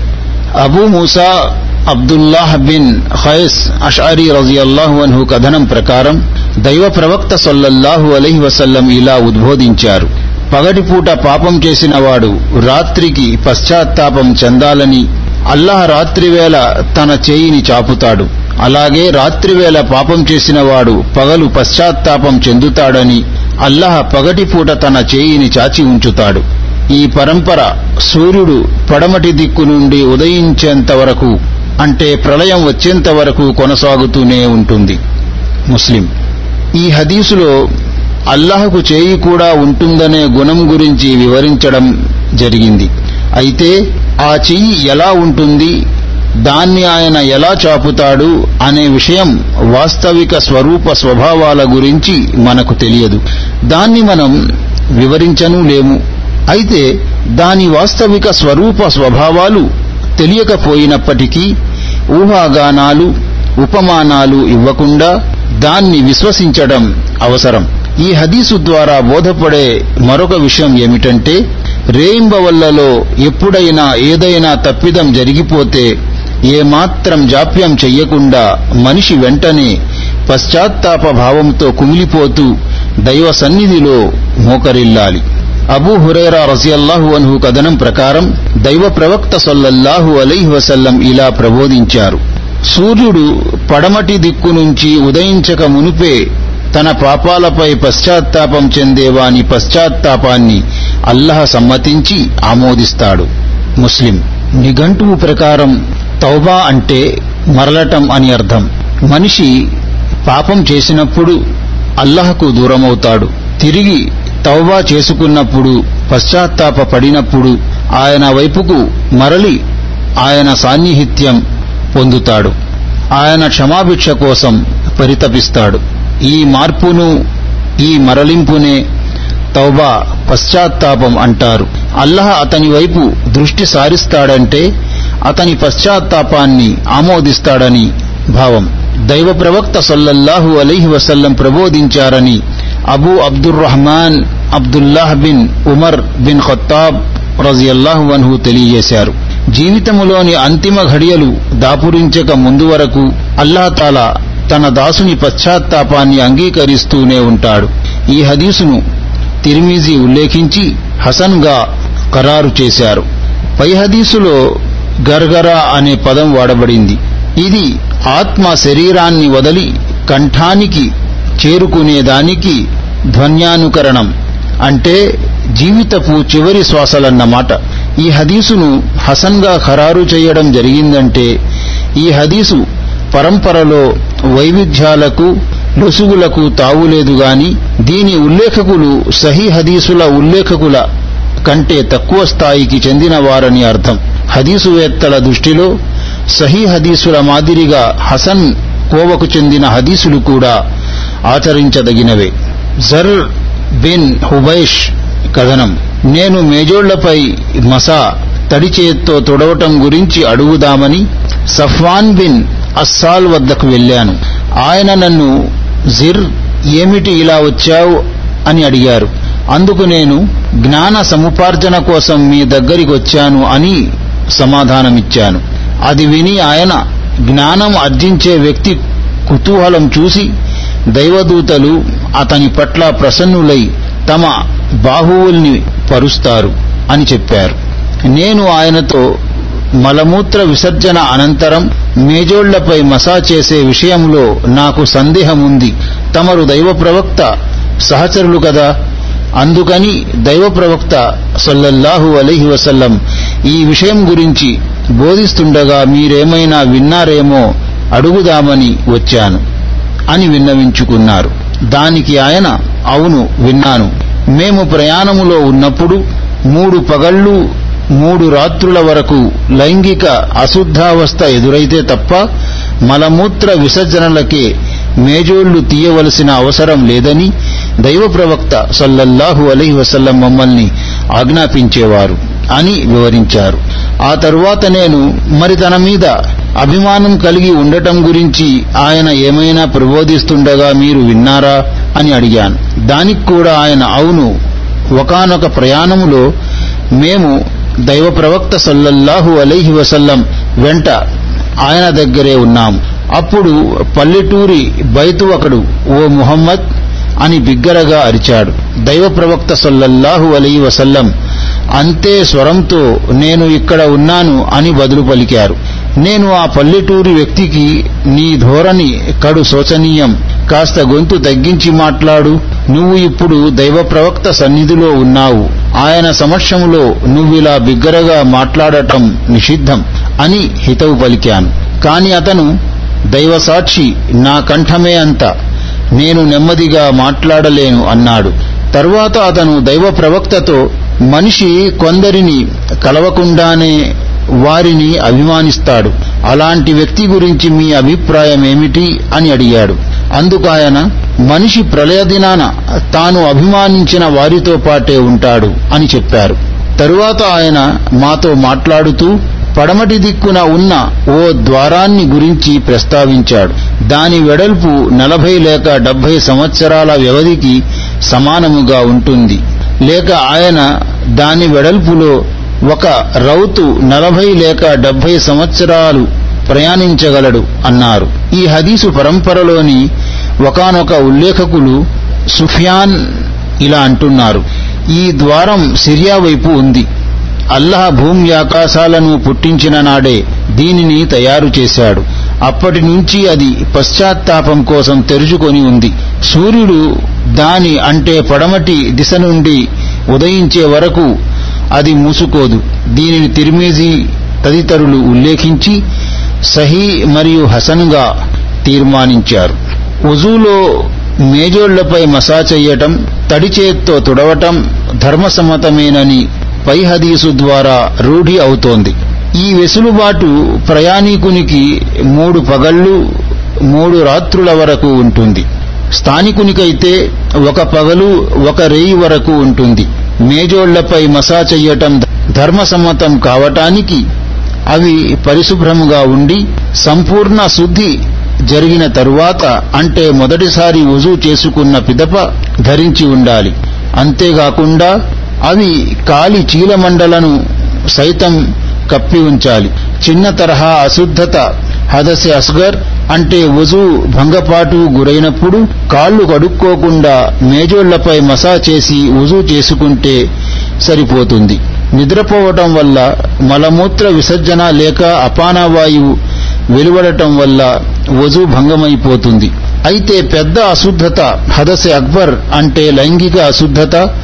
Abu Musa Abdullah bin Qais Ashari రజియల్లాహు అన్హు కథనం ప్రకారం దైవ ప్రవక్త సొల్లల్లాహు అలైహి వసల్లం ఇలా ఉద్బోధించారు. పగటిపూట పాపం చేసినవాడు రాత్రికి పశ్చాత్తాపం చెందాలని అల్లాహ్ రాత్రివేళ తన చేయిని చాపుతాడు. అలాగే రాత్రివేళ పాపం చేసినవాడు పగలు పశ్చాత్తాపం చెందుతాడని అల్లాహ్ పగటిపూట తన చేయిని చాచి ఉంచుతాడు. ఈ పరంపర సూర్యుడు పడమటి దిక్కు నుండి ఉదయించేంత వరకు అంటే ప్రళయం వచ్చేంత వరకు కొనసాగుతూనే ఉంటుంది. ముస్లిం ఈ హదీసులో అల్లాహకు చేయి కూడా ఉంటుందనే గుణం గురించి వివరించడం జరిగింది. అయితే ఆ చెయ్యి ఎలా ఉంటుంది? దాన్ని ఆయన ఎలా చాపుతాడు? అనే విషయం వాస్తవిక స్వరూప స్వభావాల గురించి మనకు తెలియదు. దాన్ని మనం వివరించను లేము. అయితే దాని వాస్తవిక స్వరూప స్వభావాలు తెలియకపోయినప్పటికీ ఊహాగానాలు ఉపమానాలు ఇవ్వకుండా దాన్ని విశ్వసించడం అవసరం. ఈ హదీసు ద్వారా బోధపడే మరొక విషయం ఏమిటంటే రేయింబవల్లలో ఎప్పుడైనా ఏదైనా తప్పిదం జరిగిపోతే ఏమాత్రం జాప్యం చెయ్యకుండా మనిషి వెంటనే పశ్చాత్తాప భావంతో కుమిలిపోతూ దైవ సన్నిధిలో మోకరిల్లాలి. అబూ హురైరా రజియల్లాహు అన్హు కథనం ప్రకారం దైవ ప్రవక్త సొల్లల్లాహు అలైహి వసల్లం ఇలా ప్రబోధించారు. సూర్యుడు పడమటి దిక్కు నుంచి ఉదయించక మునుపే తన పాపాలపై పశ్చాత్తాపం చెందేవాని పశ్చాత్తాపాన్ని అల్లహ సమ్మతించి ఆమోదిస్తాడు. ముస్లిం నిఘంటువు ప్రకారం తౌబా అంటే మరలటం అని అర్థం. మనిషి పాపం చేసినప్పుడు అల్లహకు దూరమవుతాడు. తిరిగి తౌబా చేసుకున్నప్పుడు పశ్చాత్తాప పడినప్పుడు ఆయన వైపుకు మరలి ఆయన సాన్నిహిత్యం పొందుతాడు. ఆయన క్షమాభిక్ష కోసం పరితపిస్తాడు. ఈ మార్పును ఈ మరలింపునే తౌబా పశ్చాత్తాపం అంటారు. అల్లహ అతని వైపు దృష్టి సారిస్తాడంటే అతని పశ్చాత్తాపాన్ని ఆమోదిస్తాడని భావం. దైవ ప్రవక్త సల్లల్లాహు అలీహి వసల్లం ప్రబోధించారని Abu Abdur Rahman Abdullah bin Umar bin Khattab రజియల్లాహు అన్హు తెలియజేశారు. జీవితములోని అంతిమ ఘడియలు దాపురించక ముందు వరకు అల్లాహతాల తన దాసుని పశ్చాత్తాపాన్ని అంగీకరిస్తూనే ఉంటాడు. ఈ హదీసును తిరిమిజీ ఉల్లేఖించి హసన్గా ఖరారు చేశారు. పై హదీసులో గర్గరా అనే పదం వాడబడింది. ఇది ఆత్మ శరీరాన్ని వదలి కంఠానికి చేరుకునేదానికి ధ్వన్యానుకరణం. అంటే జీవితపు చివరి శ్వాసలన్నమాట. ఈ హదీసును హసన్గా ఖరారు చేయడం జరిగిందంటే ఈ హదీసు పరంపరలో వైవిధ్యాలకు లొసుగులకు తావులేదు గాని దీని ఉల్లేఖకులు సహీ హదీసుల ఉల్లేఖకుల కంటే తక్కువ స్థాయికి చెందినవారని అర్థం. హదీసువేత్తల దృష్టిలో సహీ హదీసుల మాదిరిగా హసన్ కోవకు చెందిన హదీసులు కూడా ఆచరించదగినవే. జర్ బిన్ హుబైష్ కథనం. నేను మేజోళ్ళపై మసా తడి చేత్తో తొడవటం గురించి అడుగుదామని సఫ్వాన్ బిన్ అస్సాల్ వద్దకు వెళ్ళాను. ఆయన నన్ను జిర్ ఏమిటి ఇలా వచ్చావు అని అడిగారు. అందుకు నేను జ్ఞాన సముపార్జన కోసం మీ దగ్గరికి వచ్చాను అని సమాధానమిచ్చాను. అది విని ఆయన జ్ఞానం అర్జించే వ్యక్తి కుతూహలం చూసి దైవదూతలు అతని పట్ల ప్రసన్నులై తమ బాహువుల్ని పరుస్తారు అని చెప్పారు. నేను ఆయనతో మలమూత్ర విసర్జన అనంతరం మేజోళ్ళపై మసా చేసే విషయంలో నాకు సందేహముంది. తమరు దైవ ప్రవక్త సహచరులు కదా? అందుకని దైవ ప్రవక్త సల్లల్లాహు అలీహి వసల్లం ఈ విషయం గురించి బోధిస్తుండగా మీరేమైనా విన్నారేమో అడుగుదామని వచ్చాను అని విన్నవించుకున్నారు. దానికి ఆయన అవును విన్నాను. మేము ప్రయాణములో ఉన్నప్పుడు మూడు పగళ్ళు మూడు రాత్రుల వరకు లైంగిక అశుద్ధావస్థ ఎదురైతే తప్ప మలమూత్ర విసర్జనలకే మేజోళ్ళు తీయవలసిన అవసరం లేదని దైవ ప్రవక్త సల్లల్లాహు అలీ వసల్లం మమ్మల్ని ఆజ్ఞాపించేవారు అని వివరించారు. ఆ తరువాత నేను మరి తన మీద అభిమానం కలిగి ఉండటం గురించి ఆయన ఏమైనా ప్రబోధిస్తుండగా మీరు విన్నారా అని అడిగాను. దానికి కూడా ఆయన అవును ఒకనొక ప్రయాణములో మేము దైవ ప్రవక్త సల్లల్లాహు అలైహి వసల్లం వెంట ఆయన దగ్గరే ఉన్నాం. అప్పుడు పల్లెటూరి బైతు ఒకడు ఓ ముహమ్మద్ అని బిగ్గరగా అరిచాడు. దైవ ప్రవక్త సల్లల్లాహు అలీ వసల్లం అంతే స్వరంతో నేను ఇక్కడ ఉన్నాను అని బదులు పలికారు. నేను ఆ పల్లెటూరి వ్యక్తికి నీ ధోరణి కడు శోచనీయం. కాస్త గొంతు తగ్గించి మాట్లాడు. నువ్వు ఇప్పుడు దైవ ప్రవక్త సన్నిధిలో ఉన్నావు. ఆయన సమక్షంలో నువ్విలా బిగ్గరగా మాట్లాడటం నిషిద్ధం అని హితవు పలికాను. కాని అతను దైవ సాక్షి నా కంఠమే అంత. నేను నెమ్మదిగా మాట్లాడలేను అన్నాడు. తరువాత అతను దైవ ప్రవక్తతో మనిషి కొందరిని కలవకుండానే వారిని అభిమానిస్తాడు. అలాంటి వ్యక్తి గురించి మీ అభిప్రాయం ఏమిటి అని అడిగాడు. అందుకాయన మనిషి ప్రళయ దినాన తాను అభిమానించిన వారితో పాటే ఉంటాడు అని చెప్పారు. తరువాత ఆయన మాతో మాట్లాడుతూ పడమటి దిక్కున ఉన్న ఓ ద్వారాన్ని గురించి ప్రస్తావించాడు. దాని వెడల్పు నలభై లేక డెబ్బై సంవత్సరాల వ్యవధికి సమానముగా ఉంటుంది. లేక ఆయన దాని వెడల్పులో ఒక రౌతు నలభై లేక డెబ్బై సంవత్సరాలు ప్రయాణించగలడు అన్నారు. ఈ హదీసు పరంపరలోని ఒకనొక ఉల్లేఖకులు సుఫియాన్ ఇలా అంటున్నారు. ఈ ద్వారం సిరియా వైపు ఉంది. అల్లాహ్ భూమి ఆకాశాలను పుట్టించిన నాడే దీనిని తయారు చేశాడు. అప్పటి నుంచి అది పశ్చాత్తాపం కోసం తెరుచుకొని ఉంది. సూర్యుడు దాని అంటే పడమటి దిశ నుండి ఉదయించే వరకు అది మూసుకోదు. దీనిని తిరిమేజీ తదితరులు ఉల్లేఖించి సహీ మరియు హసన్గా తీర్మానించారు. ఉజూలో మేజోళ్ళపై మసా చెయ్యటం తడిచేత్తో తుడవటం ధర్మసమ్మతమేనని పై హదీసు ద్వారా రూఢి అవుతోంది. ఈ వెసులుబాటు ప్రయాణికునికి మూడు పగళ్ళు మూడు రాత్రుల వరకు ఉంటుంది. స్థానికునికైతే ఒక పగలు ఒక రేయి వరకు ఉంటుంది. మేజోళ్ళపై మసా చెయ్యటం ధర్మసమ్మతం కావటానికి అవి పరిశుభ్రముగా ఉండి సంపూర్ణ శుద్ధి జరిగిన తరువాత అంటే మొదటిసారి వుజు చేసుకున్న పిదప ధరించి ఉండాలి. అంతేకాకుండా అవి కాలి చీలమండలను సైతం కప్పి ఉంచాలి. చిన్న తరహా అశుద్ధత హదసె అస్గర్ అంటే వజు భంగపాటు గురైనప్పుడు కాళ్ళు కడుక్కోకుండా మేజోళ్ళపై మసా చేసి వుజూ చేసుకుంటే సరిపోతుంది. నిద్రపోవటం వల్ల మలమూత్ర విసర్జన లేక అపానవాయువు వెలువడటం వల్ల వజు భంగమైపోతుంది. అయితే పెద్ద అశుద్ధత హదసె అక్బర్ అంటే లైంగిక అశుద్ధత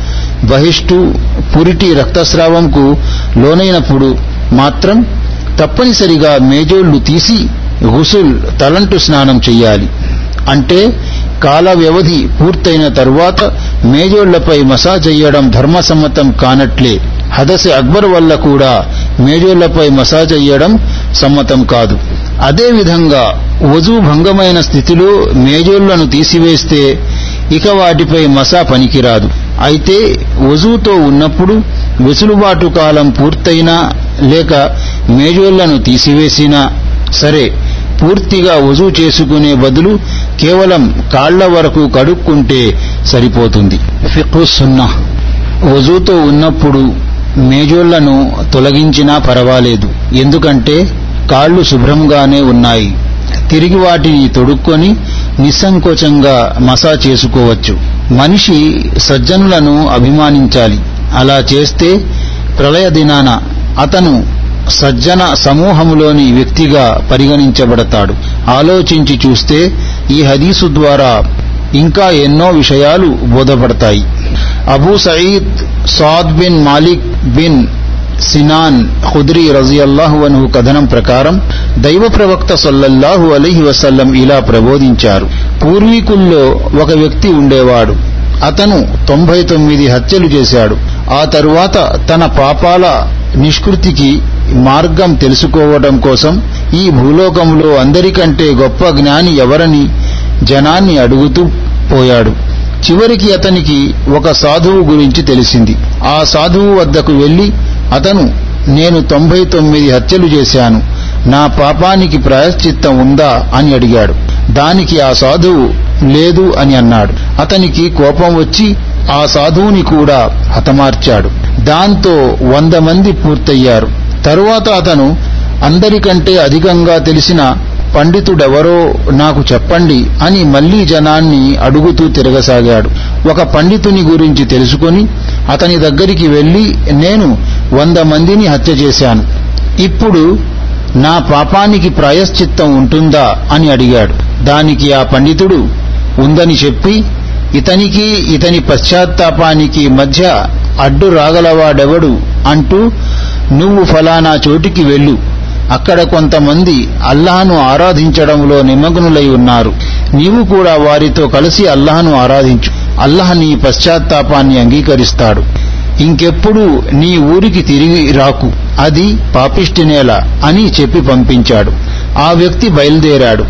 బహిష్టు పురిటి రక్తస్రావంకు లోనైనప్పుడు మాత్రం తప్పనిసరిగా మేజోళ్ళు తీసి హుసుల్ తలంటు స్నానం చెయ్యాలి. అంటే కాల వ్యవధి పూర్తయిన తరువాత మేజోళ్ళపై మసాజ్ అయ్యడం ధర్మసమ్మతం కానట్లే. హదసె అక్బర్ వల్ల కూడా మేజోళ్ళపై మసాజ్ అయ్యడం సమ్మతం కాదు. అదేవిధంగా వజూ భంగమైన స్థితిలో మేజోళ్ళను తీసివేస్తే ఇక వాటిపై మసా పనికిరాదు. అయితే వజూతో ఉన్నప్పుడు వెసులుబాటు కాలం పూర్తయినా లేక మేజోళ్ళను తీసివేసినా సరే పూర్తిగా వజూ చేసుకునే బదులు కేవలం కాళ్ళ వరకు కడుక్కుంటే సరిపోతుంది. ఫిక్రు సున్నా వజూతో ఉన్నప్పుడు మేజోళ్ళను తొలగించినా పర్వాలేదు. ఎందుకంటే కాళ్ళు శుభ్రంగానే ఉన్నాయి. తిరిగి వాటిని తొడుక్కొని నిస్సంకోచంగా మసా చేసుకోవచ్చు. మనిషి సజ్జనులను అభిమానించాలి. అలా చేస్తే ప్రళయ దినాన అతను సజ్జన సమూహములోని వ్యక్తిగా పరిగణించబడతాడు. ఆలోచించి చూస్తే ఈ హదీసు ద్వారా ఇంకా ఎన్నో విషయాలు బోధపడతాయి. Abu Saeed Saad bin Malik bin Sinan Khudri రజియల్లాహు కథనం ప్రకారం దైవ ప్రవక్త సొల్లల్లాహు అలీహి వసల్లం ఇలా ప్రబోధించారు. పూర్వీకుల్లో ఒక వ్యక్తి ఉండేవాడు. అతను తొంభై తొమ్మిది హత్యలు చేశాడు. ఆ తరువాత తన పాపాల నిష్కృతికి మార్గం తెలుసుకోవడం కోసం ఈ భూలోకంలో అందరికంటే గొప్ప జ్ఞాని ఎవరని జనాన్ని అడుగుతూ పోయాడు. చివరికి అతనికి ఒక సాధువు గురించి తెలిసింది. ఆ సాధువు వద్దకు వెళ్ళి అతను నేను తొంభై తొమ్మిది హత్యలు చేశాను. నా పాపానికి ప్రాయశ్చిత్తం ఉందా అని అడిగాడు. దానికి ఆ సాధువు లేదు అని అన్నాడు. అతనికి కోపం వచ్చి ఆ సాధువుని కూడా హతమార్చాడు. దాంతో వంద మంది పూర్తయ్యారు. తరువాత అతను అందరికంటే అధికంగా తెలిసిన పండితుడెవరో నాకు చెప్పండి అని మళ్ళీ జనాన్ని అడుగుతూ తిరగసాగాడు. ఒక పండితుని గురించి తెలుసుకొని అతని దగ్గరికి వెళ్ళి నేను వంద మందిని హత్య చేశాను. ఇప్పుడు నా పాపానికి ప్రాయశ్చిత్తం ఉంటుందా అని అడిగాడు. దానికి ఆ పండితుడు ఉందని చెప్పి ఇతనికి ఇతని పశ్చాత్తాపానికి మధ్య అడ్డు రాగలవాడెవడు అంటూ నువ్వు ఫలానా చోటికి వెళ్ళు. అక్కడ కొంతమంది అల్లాహను ఆరాధించడంలో నిమగ్నులై ఉన్నారు. నీవు కూడా వారితో కలిసి అల్లాహను ఆరాధించు. అల్లాహ్ నీ పశ్చాత్తాపాన్ని అంగీకరిస్తాడు. ఇంకెప్పుడు నీ ఊరికి తిరిగి రాకు. అది పాపిష్టి నేల అని చెప్పి పంపించాడు. ఆ వ్యక్తి బయలుదేరాడు.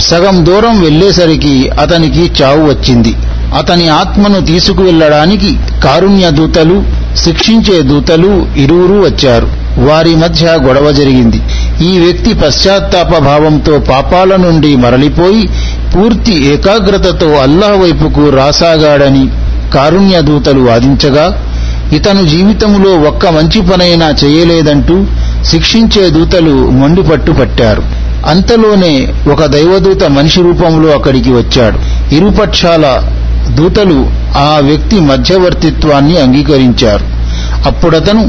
సగం దూరం వెళ్ళేసరికి అతనికి చావు వచ్చింది. అతని ఆత్మను తీసుకువెళ్ళడానికి కారుణ్య దూతలు శిక్షించే దూతలు ఇరువురు వచ్చారు. వారి మధ్య గొడవ జరిగింది. ఈ వ్యక్తి పశ్చాత్తాప భావంతో పాపాల నుండి మరలిపోయి పూర్తి ఏకాగ్రతతో అల్లాహ్ వైపుకు రాసాగాడని కారుణ్య దూతలు వాదించగా ఇతను జీవితంలో ఒక్క మంచి పనైనా చేయలేదంటూ శిక్షించే దూతలు మొండిపట్టు పట్టారు అంతలోనే ఒక దైవదూత మనిషి రూపంలో అక్కడికి వచ్చాడు. ఇరుపక్షాల దూతలు ఆ వ్యక్తి మధ్యవర్తిత్వాన్ని అంగీకరించారు. అప్పుడతను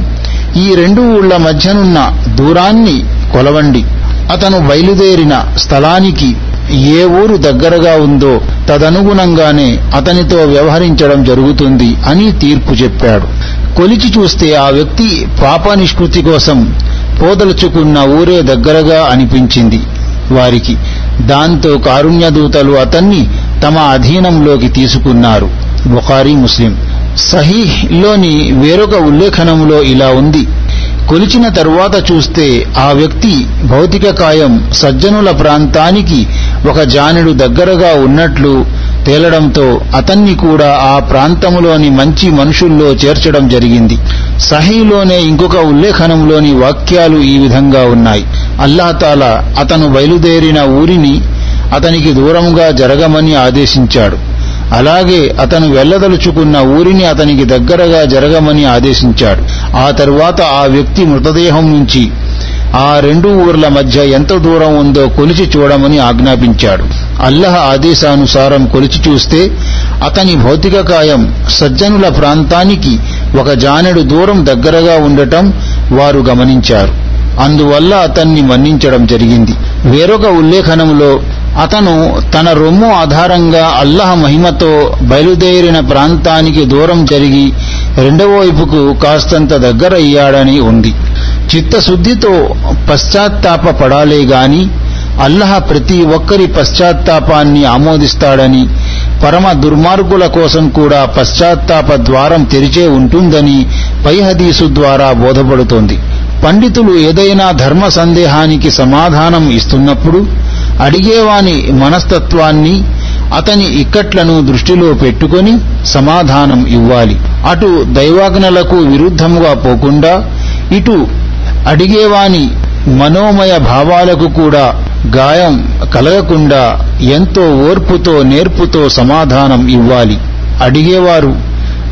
ఈ రెండు ఊళ్ళ మధ్యనున్న దూరాన్ని కొలవండి. అతను బయలుదేరిన స్థలానికి ఏ ఊరు దగ్గరగా ఉందో తదనుగుణంగానే అతనితో వ్యవహరించడం జరుగుతుంది అని తీర్పు చెప్పాడు. కొలిచి చూస్తే ఆ వ్యక్తి పాపనిష్కృతి కోసం పోదలుచుకున్న ఊరే దగ్గరగా అనిపించింది. వారికి దాంతో కారుణ్యదూతలు అతన్ని తమ అధీనంలోకి తీసుకున్నారు. బుఖారీ ముస్లిం. సహీహ్లోని వేరొక ఉల్లేఖనంలో ఇలా ఉంది. కొలిచిన తరువాత చూస్తే ఆ వ్యక్తి భౌతిక కాయం సజ్జనుల ప్రాంతానికి ఒక జానెడు దగ్గరగా ఉన్నట్లు తేలడంతో అతన్ని కూడా ఆ ప్రాంతములోని మంచి మనుషుల్లో చేర్చడం జరిగింది. సహీలోనే ఇంకొక ఉల్లేఖనంలోని వాక్యాలు ఈ విధంగా ఉన్నాయి. అల్లాతాల అతను బయలుదేరిన ఊరిని అతనికి దూరంగా జరగమని ఆదేశించాడు. అలాగే అతను వెళ్ళదలుచుకున్న ఊరిని అతనికి దగ్గరగా జరగమని ఆదేశించాడు. ఆ తరువాత ఆ వ్యక్తి మృతదేహం నుంచి ఆ రెండు ఊర్ల మధ్య ఎంత దూరం ఉందో కొలిచి చూడమని ఆజ్ఞాపించాడు. అల్లహ ఆదేశానుసారం కొలిచి చూస్తే అతని భౌతిక కాయం సజ్జనుల ప్రాంతానికి ఒక జానెడు దూరం దగ్గరగా ఉండటం వారు గమనించారు. అందువల్ల అతన్ని మన్నించడం జరిగింది. వేరొక ఉల్లేఖనంలో అతను తన రొమ్ము ఆధారంగా అల్లహ మహిమతో బయలుదేరిన ప్రాంతానికి దూరం జరిగి రెండవ వైపుకు కాస్తంత దగ్గరయ్యాడని ఉంది. చిత్తశుద్ధితో పశ్చాత్తాప పడాలే గాని అల్లహ ప్రతి ఒక్కరి పశ్చాత్తాపాన్ని ఆమోదిస్తాడని పరమ దుర్మార్గుల కోసం కూడా పశ్చాత్తాప ద్వారం తెరిచే ఉంటుందని పై హదీసు ద్వారా బోధపడుతోంది. పండితులు ఏదైనా ధర్మ సందేహానికి సమాధానం ఇస్తున్నప్పుడు అడిగేవాని మనస్తత్వాన్ని అతని ఇక్కట్లను దృష్టిలో పెట్టుకొని సమాధానం ఇవ్వాలి. అటు దైవాజ్ఞలకు విరుద్ధముగా పోకుండా ఇటు అడిగేవాని మనోమయ భావాలకు కూడా గాయం కలగకుండా ఎంతో ఓర్పుతో నేర్పుతో సమాధానం ఇవ్వాలి. అడిగేవారు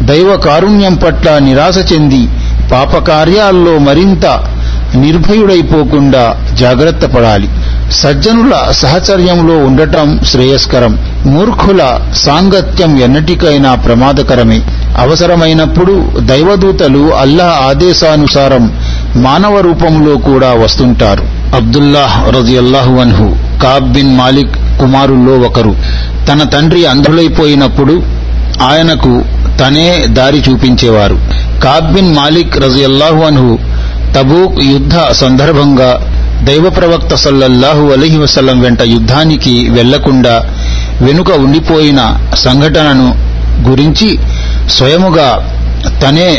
దైవ కారుణ్యం పట్ల నిరాశ చెంది పాపకార్యాల్లో మరింత నిర్భయుడైపోకుండా జాగ్రత్త పడాలి. సజ్జనుల సహచర్యంలో ఉండటం శ్రేయస్కరం. మూర్ఖుల సాంగత్యం ఎన్నటికైనా ప్రమాదకరమే. అవసరమైనప్పుడు దైవదూతలు అల్లాహ్ ఆదేశానుసారం మానవ రూపంలో కూడా వస్తుంటారు. అబ్దుల్లాహ్ రజియల్లాహు అన్హు కాబ్ బిన్ మాలిక్ కుమారుల్లో ఒకరు. తన తండ్రి అంధులైపోయినప్పుడు ఆయనకు తనే దారి చూపించేవారు. కాబ్ బిన్ మాలిక్ రజియల్లాహు అన్హు తబూక్ యుద్ధ సందర్భంగా దైవ ప్రవక్త సల్లల్లాహు అలహి వసల్లం వెంట యుద్ధానికి వెళ్ళకుండా వెనుక ఉండిపోయిన సంఘటనను గురించి స్వయముగా తనే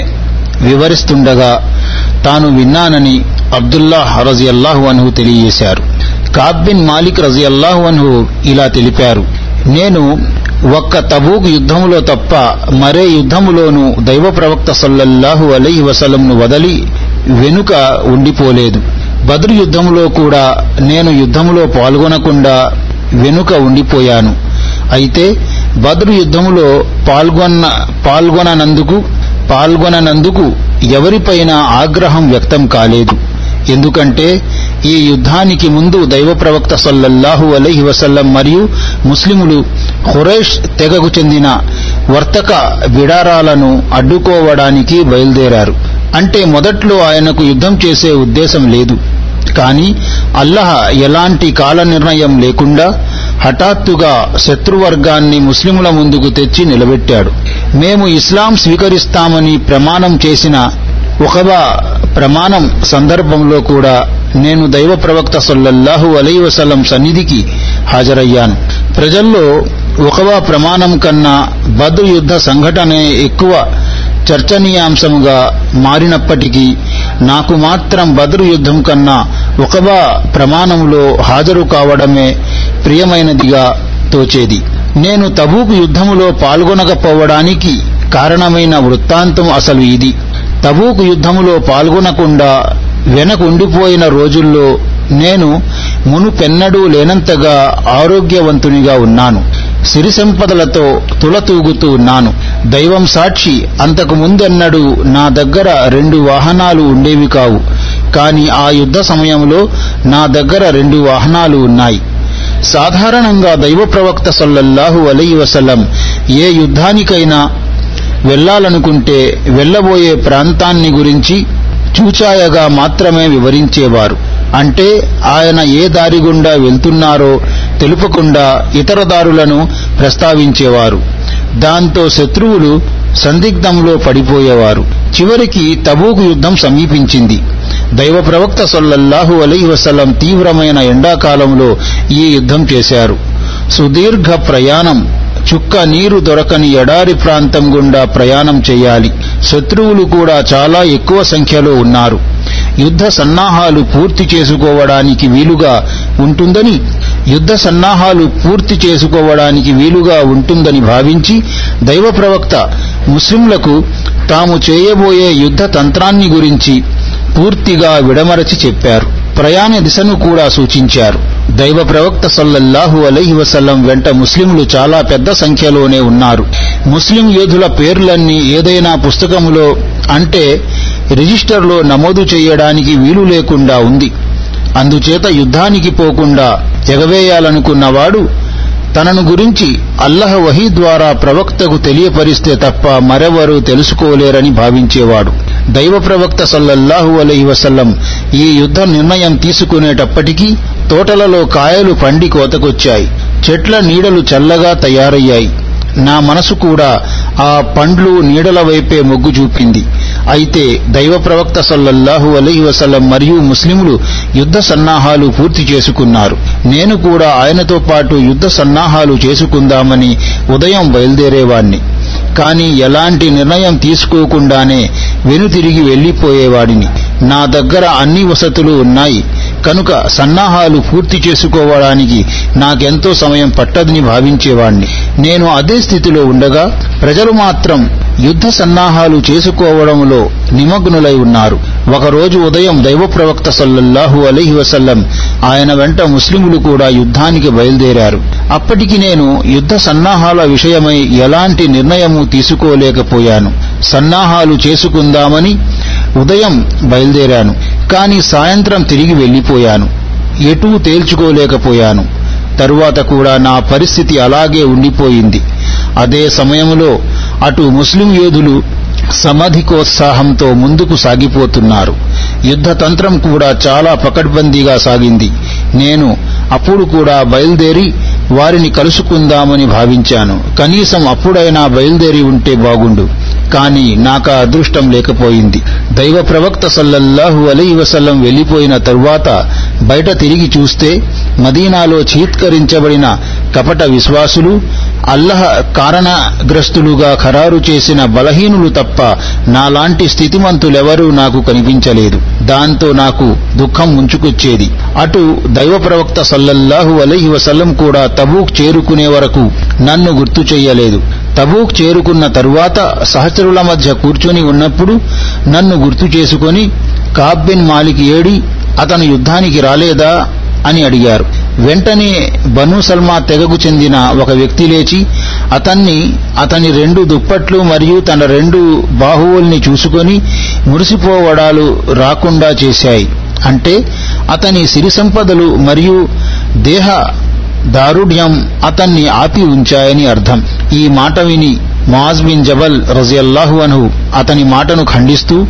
వివరిస్తుండగా తాను విన్నానని అబ్దుల్లా హరజి అల్లాహు అన్హు తెలియజేశారు. కాబ్బిన్ మాలిక్ మాలిక్ రజియల్లాహు అన్హు ఇలా తెలిపారు. నేను ఒక్క తబూక్ యుద్ధములో తప్ప మరే యుద్ధములోనూ దైవ ప్రవక్త సల్లల్లాహు అలీ వసలంను వదలి వెనుక ఉండిపోలేదు. బద్రు యుద్ధములో కూడా నేను యుద్ధములో పాల్గొనకుండా వెనుక ఉండిపోయాను. అయితే బద్రు యుద్ధములో పాల్గొన్న పాల్గొననందుకు పాల్గొననందుకు ఎవరిపైన ఆగ్రహం వ్యక్తం కాలేదు. ఎందుకంటే ఈ యుద్ధానికి ముందు దైవ ప్రవక్త సల్లల్లాహు అలైహి వసల్లం మరియు ముస్లిములు హురైష్ తెగకు చెందిన వర్తక విడారాలను అడ్డుకోవడానికి బయలుదేరారు. అంటే మొదట్లో ఆయనకు యుద్ధం చేసే ఉద్దేశం లేదు. కానీ అల్లహ ఎలాంటి కాల నిర్ణయం లేకుండా హఠాత్తుగా శత్రువర్గాన్ని ముస్లిముల ముందుకు తెచ్చి నిలబెట్టాడు. మేము ఇస్లాం స్వీకరిస్తామని ప్రమాణం చేసిన ఒకబా ప్రమాణం సందర్భంలో కూడా నేను దైవ ప్రవక్త సల్లల్లాహు అలై సన్నిధికి హాజరయ్యాను. ప్రజల్లో ఒకవా ప్రమాణం కన్నా బద్రు యుద్ధ సంఘటనే ఎక్కువ చర్చనీయాంశముగా మారినప్పటికీ నాకు మాత్రం బద్రు యుద్ధం కన్నా ఒకవా ప్రమాణంలో హాజరు కావడమే ప్రియమైనదిగా తోచేది. నేను తబూకు యుద్ధములో పాల్గొనకపోవడానికి కారణమైన వృత్తాంతం అసలు ఇది. తబూకు యుద్ధములో పాల్గొనకుండా వెనకుండిపోయిన రోజుల్లో నేను మునుపెన్నడూ లేనంతగా ఆరోగ్యవంతునిగా ఉన్నాను. సిరి సంపదలతో తులతూగుతూ ఉన్నాను. దైవం సాక్షి అంతకు ముందెన్నడూ నా దగ్గర రెండు వాహనాలు ఉండేవి కావు. కాని ఆ యుద్ధ సమయంలో నా దగ్గర రెండు వాహనాలు ఉన్నాయి. సాధారణంగా దైవ ప్రవక్త సల్లల్లాహు అలై వసలం ఏ యుద్ధానికైనా వెళ్ళాలనుకుంటే వెళ్ళబోయే ప్రాంతాన్ని గురించి చూచాయగా మాత్రమే వివరించేవారు. అంటే ఆయన ఏ దారి గుండా వెళ్తున్నారో తెలుపకుండా ఇతర దారులను ప్రస్తావించేవారు. దాంతో శత్రువులు సందిగ్ధంలో పడిపోయేవారు. చివరికి తబూకు యుద్ధం సమీపించింది. దైవ ప్రవక్త సొల్లహు అలీ వసలం తీవ్రమైన ఎండాకాలంలో ఈ యుద్ధం చేశారు. సుదీర్ఘ ప్రయాణం చుక్క నీరు దొరకని ఎడారి ప్రాంతం గుండా ప్రయాణం చేయాలి. శత్రువులు కూడా చాలా ఎక్కువ సంఖ్యలో ఉన్నారు. యుద్ధ సన్నాహాలు పూర్తి చేసుకోవడానికి వీలుగా ఉంటుందని యుద్ధ సన్నాహాలు పూర్తి చేసుకోవడానికి వీలుగా ఉంటుందని భావించి దైవ ప్రవక్త ముస్లింలకు తాము చేయబోయే యుద్ధ తంత్రాన్ని గురించి పూర్తిగా విడమరచి చెప్పారు. ప్రయాణ దిశను కూడా సూచించారు. దైవ ప్రవక్త సల్లల్లాహు అలైహి వసల్లం వెంట ముస్లింలు చాలా పెద్ద సంఖ్యలోనే ఉన్నారు. ముస్లిం యోధుల పేర్లన్నీ ఏదైనా పుస్తకములో అంటే రిజిస్టర్లో నమోదు చేయడానికి వీలు లేకుండా ఉంది. అందుచేత యుద్ధానికి పోకుండా ఎగవేయాలనుకున్నవాడు తనను గురించి అల్లహ వహీ ద్వారా ప్రవక్తకు తెలియపరిస్తే తప్ప మరెవరూ తెలుసుకోలేరని భావించేవాడు. దైవ ప్రవక్త సల్లల్లాహు అలైహి వసల్లం ఈ యుద్ధ నిర్ణయం తీసుకునేటప్పటికీ తోటలలో కాయలు పండి కోతకొచ్చాయి. చెట్ల నీడలు చల్లగా తయారయ్యాయి. నా మనసు కూడా ఆ పండ్లు నీడల వైపే మొగ్గు చూపింది. అయితే దైవ ప్రవక్త సల్లల్లాహు అలైహి వసల్లం మరియు ముస్లింలు యుద్ధ సన్నాహాలు పూర్తి చేసుకున్నారు. నేను కూడా ఆయనతో పాటు యుద్ధ సన్నాహాలు చేసుకుందామని ఉదయం బయలుదేరేవాణ్ణి. కాని ఎలాంటి నిర్ణయం తీసుకోకుండానే వెనుతిరిగి వెళ్ళిపోయేవాడిని నా దగ్గర అన్ని వసతులు ఉన్నాయి. కనుక సన్నాహాలు పూర్తి చేసుకోవడానికి నాకెంతో సమయం పట్టదని భావించేవాణ్ణి. నేను అదే స్థితిలో ఉండగా ప్రజలు మాత్రం యుద్ధ సన్నాహాలు చేసుకోవడంలో నిమగ్నులై ఉన్నారు. ఒకరోజు ఉదయం దైవ ప్రవక్త సల్లల్లాహు అలీహి వసల్లం ఆయన వెంట ముస్లింలు కూడా యుద్ధానికి బయలుదేరారు. అప్పటికి నేను యుద్ధ సన్నాహాల విషయమై ఎలాంటి నిర్ణయము తీసుకోలేకపోయాను. సన్నాహాలు చేసుకుందామని ఉదయం బయలుదేరాను. కాని సాయంత్రం తిరిగి వెళ్ళిపోయాను ఎటూ తేల్చుకోలేకపోయాను. తరువాత కూడా నా పరిస్థితి అలాగే ఉండిపోయింది. అదే సమయంలో అటు ముస్లిం యోధులు సమధికోత్సాహంతో ముందుకు సాగిపోతున్నారు. యుద్ధతంత్రం కూడా చాలా పకడ్బందీగా సాగింది. నేను అప్పుడు కూడా బయలుదేరి వారిని కలుసుకుందామని భావించాను. కనీసం అప్పుడైనా బయలుదేరి ఉంటే బాగుండు. కాని నాకా అదృష్టం లేకపోయింది. దైవ ప్రవక్త సల్లల్లాహు అలై వసల్లం వెళ్ళిపోయిన తరువాత బయట తిరిగి చూస్తే మదీనాలో చీత్కరించబడిన కపట విశ్వాసులు అల్లహ కారణగ్రస్తులుగా ఖరారు చేసిన బలహీనులు తప్ప నాలాంటి స్థితిమంతులెవరూ నాకు కనిపించలేదు. దాంతో నాకు దుఃఖం ముంచుకొచ్చేది అటు దైవ ప్రవక్త సల్లల్లాహు అలహి వసల్లం కూడా తబూక్ చేరుకునే వరకు నన్ను గుర్తు చెయ్యలేదు. తబూక్ చేరుకున్న తరువాత సహచరుల మధ్య కూర్చొని ఉన్నప్పుడు నన్ను గుర్తు చేసుకొని కాబిన్ మాలిక్ ఏడి అతను యుద్ధానికి రాలేదా అని అడిగారు. వెంటనే బను సల్మా తెగకు చెందిన ఒక వ్యక్తి లేచి అతన్ని అతని రెండు దుప్పట్లు మరియు తన రెండు బాహువుల్ని చూసుకొని మురిసిపోవడాలు రాకుండా చేశాయి. అంటే అతని సిరి సంపదలు మరియు దేహ దారుఢ్యం అతన్ని ఆపి ఉంచాయని అర్థం. ఈ మాట విని మాజ్ బిన్ జబల్ రజియల్లాహు అన్హు అతని మాటను ఖండిస్తూ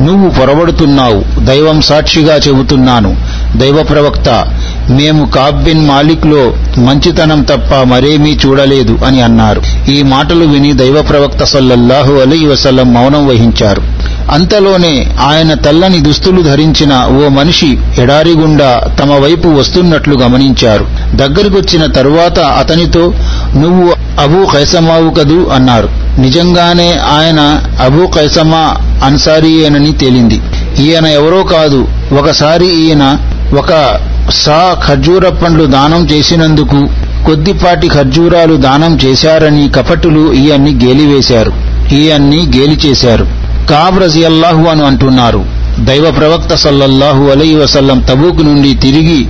నువ్వు పొరబడుతున్నావు. దైవం సాక్షిగా చెబుతున్నాను. దైవ ప్రవక్త మేము కాబిన్ మాలిక్లో మంచితనం తప్ప మరేమీ చూడలేదు అని అన్నారు. ఈ మాటలు విని దైవ ప్రవక్త సల్లల్లాహు అలీ వసల్లం మౌనం వహించారు. అంతలోనే ఆయన తెల్లని దుస్తులు ధరించిన ఓ మనిషి ఎడారి గుండా తమ వైపు వస్తున్నట్లు గమనించారు. దగ్గరికొచ్చిన తరువాత అతనితో నువ్వు అబూ కైసమావు కదూ? అన్నారు. నిజంగానే ఆయన అబూ కైసమా అన్సారీయేనని తేలింది. ఈయన ఎవరో కాదు. ఒకసారి ఈయన ఒక సా ఖర్జూర పండ్లు దానం చేసినందుకు కొద్దిపాటి ఖర్జూరాలు దానం చేశారని కపటులు ఈయన్ని గేలివేశారు. ఈయన్ని గేలి చేశారు కాబ్ రజియల్లాహు అని అంటున్నారు. దైవ ప్రవక్త సల్లల్లాహు అలై వసల్లం తబూక్ నుండి తిరిగి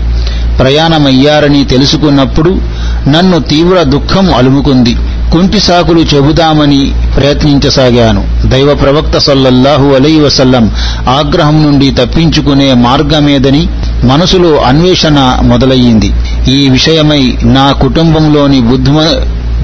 ప్రయాణమయ్యారని తెలుసుకున్నప్పుడు నన్ను తీవ్ర దుఃఖం అలుముకుంది. కుంటి సాకులు చెబుదామని ప్రయత్నించసాగాను. దైవ ప్రవక్త సల్లల్లాహు అలై వసల్లం ఆగ్రహం నుండి తప్పించుకునే మార్గమేదని మనసులో అన్వేషణ మొదలయ్యింది. ఈ విషయమై నా కుటుంబంలోని బుద్ధిమ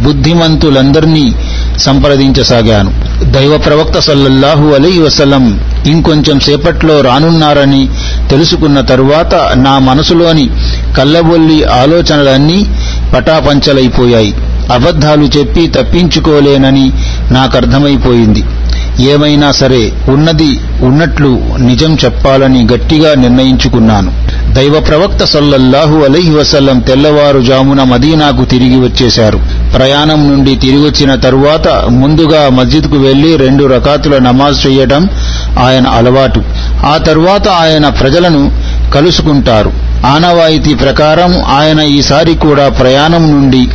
బుద్ధిమంతులందరినీ సంప్రదించసాగాను. దైవ ప్రవక్త సల్లల్లాహు అలీ వసలం ఇంకొంచెం సేపట్లో రానున్నారని తెలుసుకున్న తరువాత నా మనసులోని కల్లబొల్లి ఆలోచనలన్నీ పటాపంచలైపోయాయి. అబద్ధాలు చెప్పి తప్పించుకోలేనని నాకర్థమైపోయింది. ఏమైనా సరే ఉన్నది ఉన్నట్లు నిజం చెప్పాలని గట్టిగా నిర్ణయించుకున్నాను. దైవ ప్రవక్త సల్లల్లాహు అలహి వసల్లం తెల్లవారుజామున మదీనాకు తిరిగి వచ్చేశారు. ప్రయాణం నుండి తిరిగొచ్చిన తరువాత ముందుగా మస్జిద్కు వెళ్ళి రెండు రకాతుల నమాజ్ చేయటం ఆయన అలవాటు. ఆ తరువాత ఆయన ప్రజలను కలుసుకుంటారు. ఆనవాయితీ ప్రకారం ఆయన ఈసారి కూడా ప్రయాణం నుండి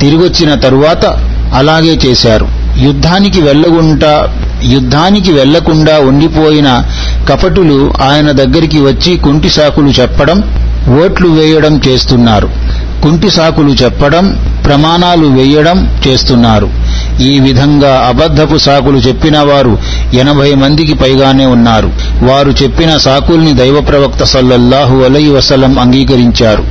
తిరిగొచ్చిన తరువాత అలాగే చేశారు. యుద్ధానికి వెళ్ళగుంటా యుద్ధానికి వెళ్ళకుండా ఉండిపోయిన కపటులు ఆయన దగ్గరికి వచ్చి కుంటి సాకులు చెప్పడం ఓట్లు వేయడం చేస్తున్నారు. కుంటి సాకులు చెప్పడం ప్రమాణాలు వేయడం చేస్తున్నారు. ఈ విధంగా అబద్ధపు సాకులు చెప్పిన వారు ఎనభై మందికి పైగానే ఉన్నారు. వారు చెప్పిన సాకుల్ని దైవ ప్రవక్త సల్లల్లాహు అలై వసలం అంగీకరించారు.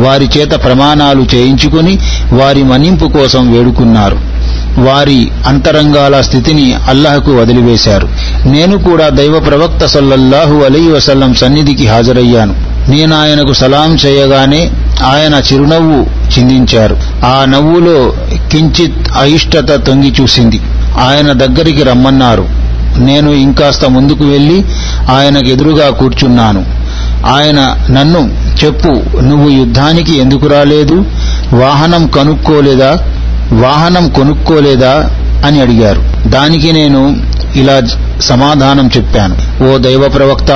వారి చేత ప్రమాణాలు చేయించుకుని వారి మన్నింపు కోసం వేడుకున్నారు. వారి అంతరంగాల స్థితిని అల్లహకు వదిలివేశారు. నేను కూడా దైవ ప్రవక్త సల్లల్లాహు అలీ వసల్లం సన్నిధికి హాజరయ్యాను. నేను ఆయనకు సలాం చేయగానే ఆయన చిరునవ్వు చిందించారు. ఆ నవ్వులో కించిత్ అయిష్టత తొంగి చూసింది. ఆయన దగ్గరికి రమ్మన్నారు. నేను ఇంకాస్త ముందుకు వెళ్ళి ఆయనకు ఎదురుగా కూర్చున్నాను. ఆయన నన్ను చెప్పు నువ్వు యుద్ధానికి ఎందుకు రాలేదు? వాహనం కనుక్కోలేదా? వాహనం కొనుక్కోలేదా అని అడిగారు. దానికి నేను ఇలా సమాధానం చెప్పాను. ఓ దైవ ప్రవక్త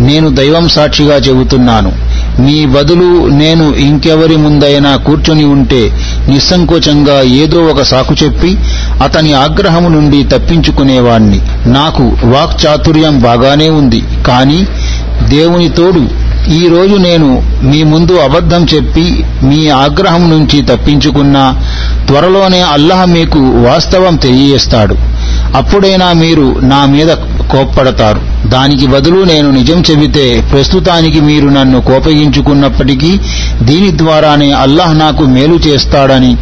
నేను దైవం సాక్షిగా చెబుతున్నాను. మీ బదులు నేను ఇంకెవరి ముందైనా కూర్చొని ఉంటే నిస్సంకోచంగా ఏదో ఒక సాకు చెప్పి అతని ఆగ్రహము నుండి తప్పించుకునేవాణ్ణి. నాకు వాక్చాతుర్యం బాగానే ఉంది. కానీ దేవుని తోడు ఈ రోజు నేను మీ ముందు అబద్ధం చెప్పి మీ ఆగ్రహం నుంచి తప్పించుకున్నా త్వరలోనే అల్లహ మీకు వాస్తవం తెలియజేస్తాడు. అప్పుడైనా మీరు నా మీద కోప్పడతారు. దానికి బదులు నేను నిజం చెబితే ప్రస్తుతానికి మీరు నన్ను కోపగించుకున్నప్పటికీ దీని ద్వారానే అల్లాహ్ నాకు మేలు చేస్తాడని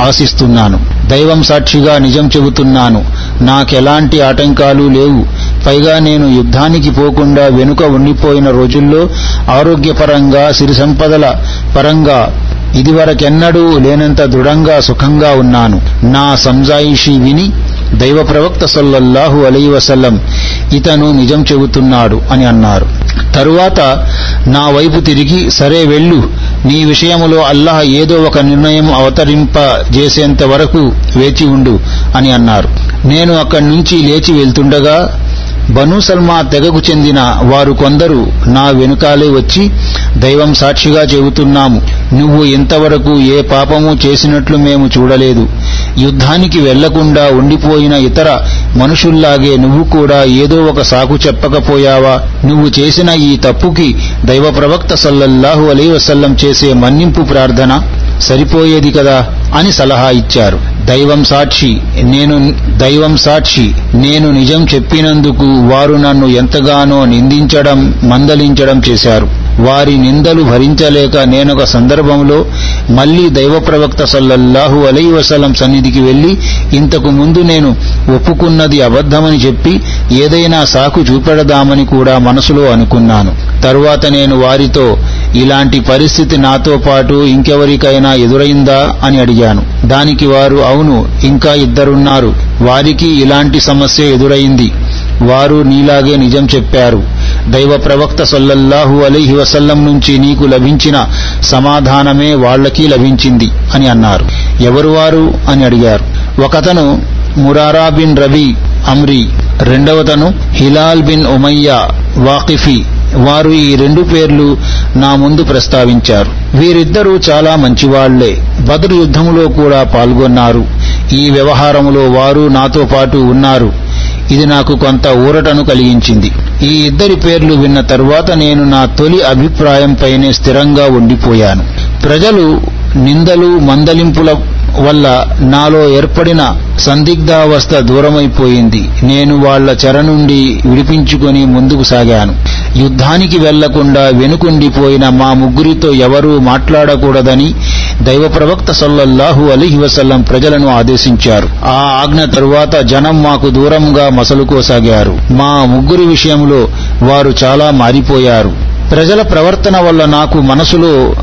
ఆశిస్తున్నాను. దైవం సాక్షిగా నిజం చెబుతున్నాను. నాకెలాంటి ఆటంకాలు లేవు. పైగా నేను యుద్ధానికి పోకుండా వెనుక ఉండిపోయిన రోజుల్లో ఆరోగ్యపరంగా సిరి సంపదల పరంగా ఇదివరకెన్నడూ లేనంత దృఢంగా సుఖంగా ఉన్నాను. నా సంజాయిషి విని దైవ ప్రవక్త సల్లల్లాహు అలై ఇతను నిజం చెబుతున్నాడు అని అన్నారు. తరువాత నా వైపు తిరిగి సరే వెళ్ళు నీ విషయములో అల్లాహ్ ఏదో ఒక నిర్ణయం అవతరింపజేసేంత వరకు వేచి ఉండు అని అన్నారు. నేను అక్కడి నుంచి లేచి వెళ్తుండగా బను సల్మా తెగకు చెందిన వారు కొందరు నా వెనుకాలే వచ్చి దైవం సాక్షిగా చెబుతున్నాము. నువ్వు ఇంతవరకు ఏ పాపము చేసినట్లు మేము చూడలేదు. యుద్ధానికి వెళ్ళకుండా ఉండిపోయిన ఇతర మనుషుల్లాగే నువ్వు కూడా ఏదో ఒక సాకు చెప్పకపోయావా? నువ్వు చేసిన ఈ తప్పుకి దైవ ప్రవక్త సల్లల్లాహు అలై వసల్లం చేసే మన్నింపు ప్రార్థన సరిపోయేది కదా అని సలహా ఇచ్చారు. దైవం సాక్షి నేను దైవం సాక్షి నేను నిజం చెప్పినందుకు వారు నన్ను ఎంతగానో నిందించడం మందలించడం చేశారు. వారి నిందలు భరించలేక నేనొక సందర్భంలో మళ్ళీ దైవ ప్రవక్త సల్లల్లాహు అలై వసలం సన్నిధికి వెళ్ళి ఇంతకు ముందు నేను ఒప్పుకున్నది అబద్ధమని చెప్పి ఏదైనా సాకు చూపెడదామని కూడా మనసులో అనుకున్నాను. తరువాత నేను వారితో ఇలాంటి పరిస్థితి నాతో పాటు ఇంకెవరికైనా ఎదురైందా అని అడిగాను. దానికి వారు అవును ఇంకా ఇద్దరున్నారు. వారికి ఇలాంటి సమస్య ఎదురైంది. వారు నీలాగే నిజం చెప్పారు. దైవ ప్రవక్త సల్లల్లాహు అలీహి వసల్లం నుంచి నీకు లభించిన సమాధానమే వాళ్ళకి లభించింది అని అన్నారు. ఎవరు వారు అని అడిగారు. ఒకతను మురారా బిన్ రబీ అమ్రీ రెండవతను హిలాల్ బిన్ ఉమయ్య వాకిఫీ వారు ఈ రెండు పేర్లు నా ముందు ప్రస్తావించారు. వీరిద్దరూ చాలా మంచివాళ్ళే బద్రు యుద్ధములో కూడా పాల్గొన్నారు. ఈ వ్యవహారములో వారు నాతో పాటు ఉన్నారు. ఇది నాకు కొంత ఊరటను కలిగించింది. ఈ ఇద్దరి పేర్లు విన్న తరువాత నేను నా తొలి అభిప్రాయంపైనే స్థిరంగా ఉండిపోయాను. ప్రజలు నిందలు మందలింపుల వల్ల నాలో ఏర్పడిన సందిగ్ధావస్థ దూరమైపోయింది. నేను వాళ్ళ చెర నుండి విడిపించుకొని ముందుకు సాగాను. యుద్ధానికి వెళ్ళకుండా వెనుకుండిపోయిన మా ముగ్గురితో ఎవరూ మాట్లాడకూడదని దైవ ప్రవక్త సల్లల్లాహు అలీహి వసల్లం ప్రజలను ఆదేశించారు. ఆ ఆజ్ఞ తరువాత జనం మాకు దూరంగా మసలుకోసాగారు. మా ముగ్గురి విషయంలో వారు చాలా మారిపోయారు. ప్రజల ప్రవర్తన వల్ల నాకు మనసులో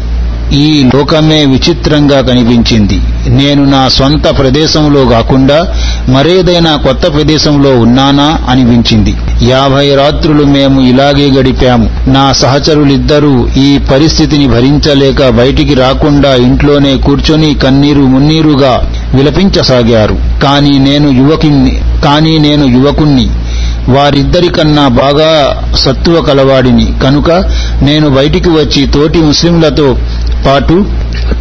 ఈ లోకమే విచిత్రంగా కనిపించింది. నేను నా స్వంత ప్రదేశంలో కాకుండా మరేదైనా కొత్త ప్రదేశంలో ఉన్నానా అనిపించింది. యాభై రాత్రులు మేము ఇలాగే గడిపాము. నా సహచరులిద్దరూ ఈ పరిస్థితిని భరించలేక బయటికి రాకుండా ఇంట్లోనే కూర్చొని కన్నీరు మున్నీరుగా విలపించసాగారు. కానీ నేను యువకిని కానీ నేను యువకుణ్ణి. వారిద్దరికన్నా బాగా సత్తువ కలవాడిని. కనుక నేను బయటికి వచ్చి తోటి ముస్లింలతో పాటు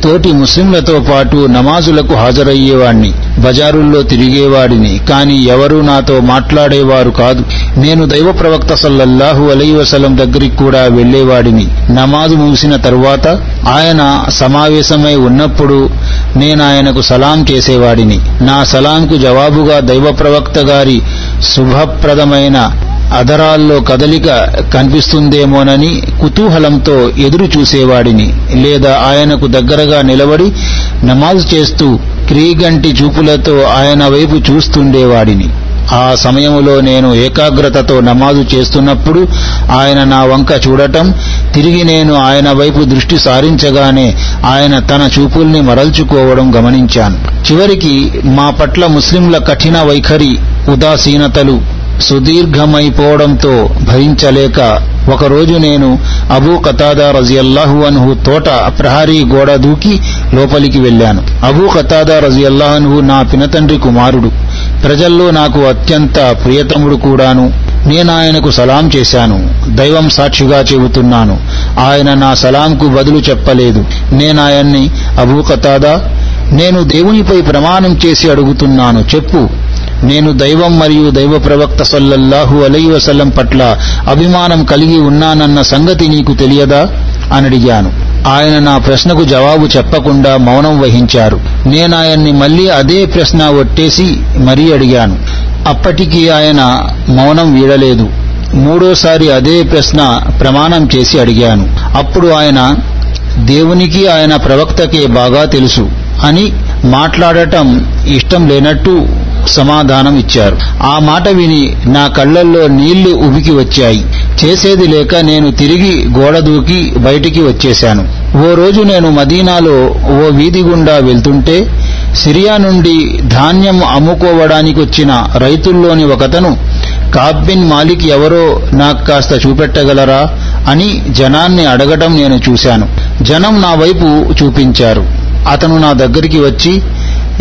తోటి ముస్లింలతో పాటు నమాజులకు హాజరయ్యేవాణ్ణి బజారుల్లో తిరిగేవాడిని. కాని ఎవరూ నాతో మాట్లాడేవారు కాదు. నేను దైవ ప్రవక్త సల్లల్లాహు అలై వసలం దగ్గరికి కూడా వెళ్ళేవాడిని నమాజు ముగిసిన తరువాత ఆయన సమావేశమై ఉన్నప్పుడు నేను ఆయనకు సలాం చేసేవాడిని. నా సలాంకు జవాబుగా దైవ ప్రవక్త గారి శుభప్రదమైన అదరాల్లో కదలిక కనిపిస్తుందేమోనని కుతూహలంతో ఎదురు చూసేవాడిని. లేదా ఆయనకు దగ్గరగా నిలబడి నమాజ్ చేస్తూ క్రీగంటి చూపులతో ఆయన వైపు చూస్తుండేవాడిని. ఆ సమయంలో నేను ఏకాగ్రతతో నమాజు చేస్తున్నప్పుడు ఆయన నా వంక చూడటం తిరిగి నేను ఆయన వైపు దృష్టి సారించగానే ఆయన తన చూపుల్ని మరల్చుకోవడం గమనించాను. చివరికి మా పట్ల ముస్లింల కఠిన వైఖరి ఉదాసీనతలు సుదీర్ఘమైపోవడంతో భరించలేక ఒకరోజు నేను అబూ కతాదా రజియల్లాహు అన్హు తోట ప్రహరీ గోడ దూకి లోపలికి వెళ్ళాను. అబూ కతాదా రజియల్లాహు నా పినతండ్రి కుమారుడు. ప్రజల్లో నాకు అత్యంత ప్రియతముడు కూడాను. నేను ఆయనకు సలాం చేశాను. దైవం సాక్షిగా చెబుతున్నాను. ఆయన నా సలాంకు బదులు చెప్పలేదు. నేనాయన్ని అబూ కతాదా నేను దేవునిపై ప్రమాణం చేసి అడుగుతున్నాను. చెప్పు. నేను దైవం మరియు దైవ ప్రవక్త సల్లల్లాహు అలై వసల్లం పట్ల అభిమానం కలిగి ఉన్నానన్న సంగతి నీకు తెలియదా? అని అడిగాను. ఆయన నా ప్రశ్నకు జవాబు చెప్పకుండా మౌనం వహించారు. నేనాయన్ని మళ్ళీ అదే ప్రశ్న ఒట్టేసి మరీ అడిగాను. అప్పటికి ఆయన మౌనం వీడలేదు. మూడోసారి అదే ప్రశ్న ప్రమాణం చేసి అడిగాను. అప్పుడు ఆయన దేవునికి ఆయన ప్రవక్తకే బాగా తెలుసు అని మాట్లాడటం ఇష్టం లేనట్టు సమాధానం ఇచ్చారు. ఆ మాట విని నా కళ్ళల్లో నీళ్ళు ఉబికి వచ్చాయి. చేసేది లేక నేను తిరిగి గోడ దూకి బయటికి వచ్చేశాను. ఓ రోజు నేను మదీనాలో ఓ వీధి గుండా వెళ్తుంటే సిరియా నుండి ధాన్యం అమ్ముకోవడానికి వచ్చిన రైతుల్లోని ఒకతను కాబిన్ మాలిక్ ఎవరో నాకు కాస్త చూపెట్టగలరా? అని జనాన్ని అడగటం నేను చూశాను. జనం నా వైపు చూపించారు. అతను నా దగ్గరికి వచ్చి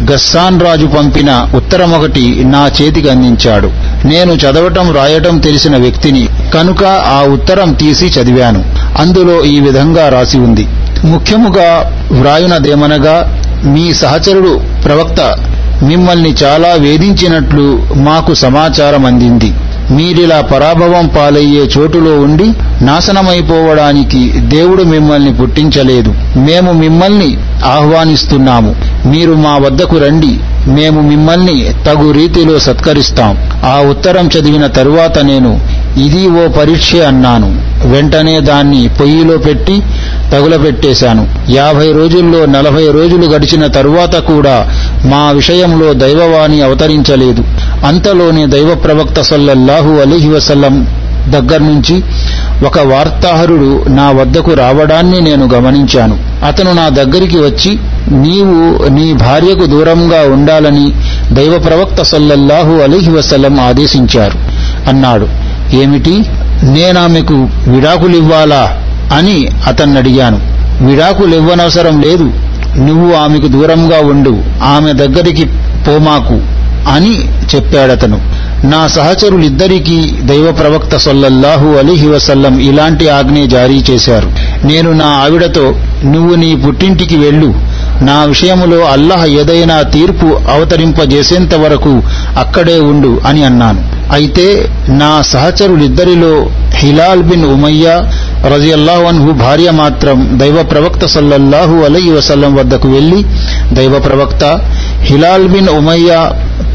గస్సాన్ రాజు పంపిన ఉత్తరం ఒకటి నా చేతికి అందించాడు. నేను చదవటం రాయటం తెలిసిన వ్యక్తిని కనుక ఆ ఉత్తరం తీసి చదివాను. అందులో ఈ విధంగా రాసి ఉంది. ముఖ్యముగా వ్రాయునదేమనగా మీ సహచరుడు ప్రవక్త మిమ్మల్ని చాలా వేధించినట్లు మాకు సమాచారం అందింది మీరిలా పరాభవం పాలయ్యే చోటులో ఉండి నాశనమైపోవడానికి దేవుడు మిమ్మల్ని పుట్టించలేదు. మేము మిమ్మల్ని ఆహ్వానిస్తున్నాము. మీరు మా వద్దకు రండి. మేము మిమ్మల్ని తగు రీతిలో సత్కరిస్తాం. ఆ ఉత్తరం చదివిన తరువాత నేను ఇది ఓ పరీక్ష అన్నాను. వెంటనే దాన్ని పొయ్యిలో పెట్టి తగులబెట్టేశాను. యాభై రోజుల్లో నలభై రోజులు గడిచిన తరువాత కూడా మా విషయంలో దైవవాణి అవతరించలేదు. అంతలోనే దైవ ప్రవక్త సల్లల్లాహు అలీహి వసల్లం దగ్గర నుంచి ఒక వార్తాహరుడు నా వద్దకు రావడాన్ని నేను గమనించాను. అతను నా దగ్గరికి వచ్చి నీవు నీ భార్యకు దూరంగా ఉండాలని దైవ ప్రవక్త సల్లల్లాహు అలీహి వసల్లం ఆదేశించారు. అన్నాడు. ఏమిటి? నేనామెకు విడాకులివ్వాలా? అని అతన్ని అడిగాను విడాకులివ్వనవసరం లేదు. నువ్వు ఆమెకు దూరంగా ఉండు. ఆమె దగ్గరికి పోమాకు అని చెప్పాడతను. నా సహచరులిద్దరికీ దైవ ప్రవక్త సొల్లల్లాహు అలీహి వసల్లం ఇలాంటి ఆజ్ఞ జారీ చేశారు. నేను నా ఆవిడతో నువ్వు నీ పుట్టింటికి వెళ్ళు. నా విషయములో అల్లహ ఏదైనా తీర్పు అవతరింపజేసేంత వరకు అక్కడే ఉండు అని అన్నాను. అయితే నా సహచరులిద్దరిలో హిలాల్ బిన్ ఉమయ్య రజియల్లాహు అన్హు భార్య మాత్రం దైవ ప్రవక్త సల్లల్లాహు అలై వసల్లం వద్దకు వెళ్ళి దైవ ప్రవక్త హిలాల్ బిన్ ఉమయ్య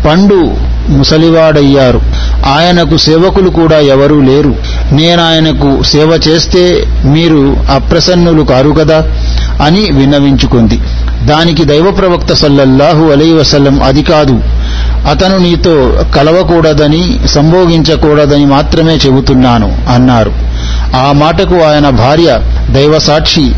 పండు ముసలివాడయ్యారు. ఆయనకు సేవకులు కూడా ఎవరూ లేరు. నేనాయనకు సేవ చేస్తే మీరు అప్రసన్నులు కారు కదా అని విన్నవించుకుంది. దానికి దైవ ప్రవక్త సల్లల్లాహు అలై వసల్లం అది కాదు అతను నీతో కలవకూడదని సంభోగించకూడదని మాత్రమే చెబుతున్నాను అన్నారు. ఆ మాటకు ఆయన భార్య దైవసాక్షి.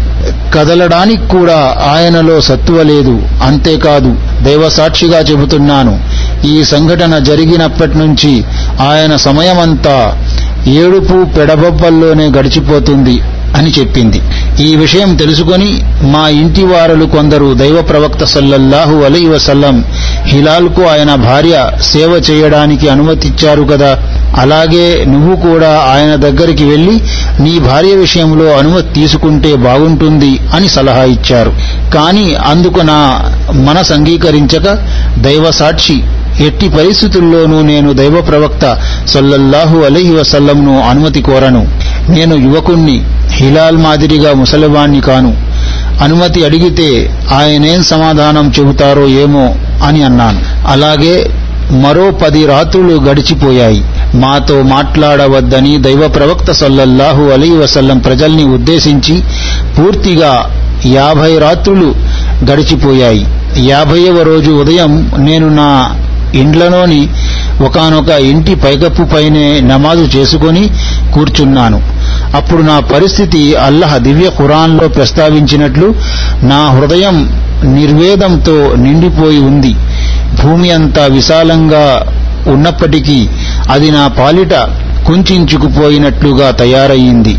కదలడానికి కూడా ఆయనలో సత్తువ లేదు. అంతేకాదు దైవసాక్షిగా చెబుతున్నాను. ఈ సంఘటన జరిగినప్పటి నుంచి ఆయన సమయమంతా ఏడుపు పెడబొబ్బల్లోనే గడిచిపోతుంది అని చెప్పింది. ఈ విషయం తెలుసుకొని మా ఇంటి వారలు కొందరు దైవ ప్రవక్త సల్లల్లాహు అలీ వసల్లం హిలాల్కు ఆయన భార్య సేవ చేయడానికి అనుమతిచ్చారు కదా? అలాగే నువ్వు కూడా ఆయన దగ్గరికి వెళ్ళి నీ భార్య విషయంలో అనుమతి తీసుకుంటే బాగుంటుంది అని సలహా ఇచ్చారు. కానీ అందుకు నా మనసు అంగీకరించక దైవ సాక్షి ఎట్టి పరిస్థితుల్లోనూ నేను దైవ ప్రవక్త సల్లల్లాహు అలహి వసల్లంను అనుమతి కోరను. నేను యువకుణ్ణి హిలాల్ మాదిరిగా ముసలివాణ్ణి కాను. అనుమతి అడిగితే ఆయనేం సమాధానం చెబుతారో ఏమో అని అన్నాను. అలాగే మరో పది రాత్రులు గడిచిపోయాయి. మాతో మాట్లాడవద్దని దైవ ప్రవక్త సల్లల్లాహు అలీ వసల్లం ప్రజల్ని ఉద్దేశించి పూర్తిగా యాభై రాత్రులు గడిచిపోయాయి. యాభైవ రోజు ఉదయం నేను నా ఇండ్లలోని ఒకనొక ఇంటి పైకప్పు పైనే నమాజు చేసుకొని కూర్చున్నాను. అప్పుడు నా పరిస్థితి అల్లహ దివ్య ఖురాన్లో ప్రస్తావించినట్లు నా హృదయం నిర్వేదంతో నిండిపోయి ఉంది. భూమి అంతా విశాలంగా ఉన్నప్పటికీ అది నా పాలిట కుంచుకుపోయినట్లుగా తయారయ్యింది.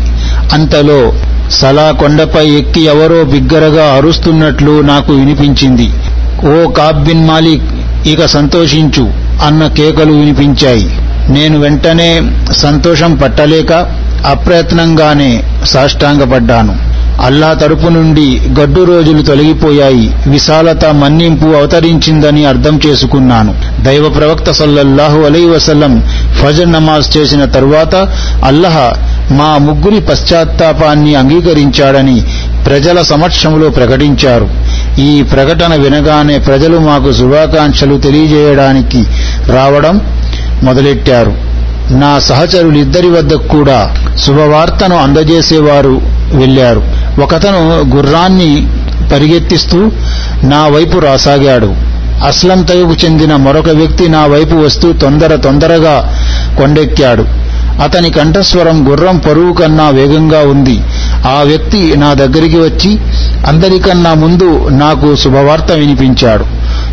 అంతలో సలా కొండపై ఎక్కి ఎవరో బిగ్గరగా అరుస్తున్నట్లు నాకు వినిపించింది. ఓ కాబిన్ మాలిక్ ఇక సంతోషించు అన్న కేకలు వినిపించాయి. నేను వెంటనే సంతోషం పట్టలేక అప్రయత్నంగానే సాష్టాంగపడ్డాను. అల్లా తరపు నుండి గడ్డు రోజులు తొలగిపోయాయి. విశాలత మన్నింపు అవతరించిందని అర్థం చేసుకున్నాను. దైవ ప్రవక్త సల్లల్లాహు అలై వసల్లం ఫజర్ నమాజ్ చేసిన తరువాత అల్లహ మా ముగ్గురి పశ్చాత్తాపాన్ని అంగీకరించాడని ప్రజల సమక్షంలో ప్రకటించారు. ఈ ప్రకటన వినగానే ప్రజలు మాకు శుభాకాంక్షలు తెలియజేయడానికి రావడం మొదలెట్టారు. నా సహచరులిద్దరి వద్దకు కూడా శుభవార్తను అందజేసేవారు వెళ్ళారు ఒకతను గుర్రాన్ని పరిగెత్తిస్తూ నా వైపు రాసాగాడు. అస్లం చెందిన మరొక వ్యక్తి నా వైపు వస్తూ తొందర తొందరగా కొండెక్కాడు. అతని కంఠస్వరం గుర్రం పరువు కన్నా వేగంగా ఉంది. ఆ వ్యక్తి నా దగ్గరికి వచ్చి అందరికన్నా ముందు నాకు శుభవార్త వినిపించాడు.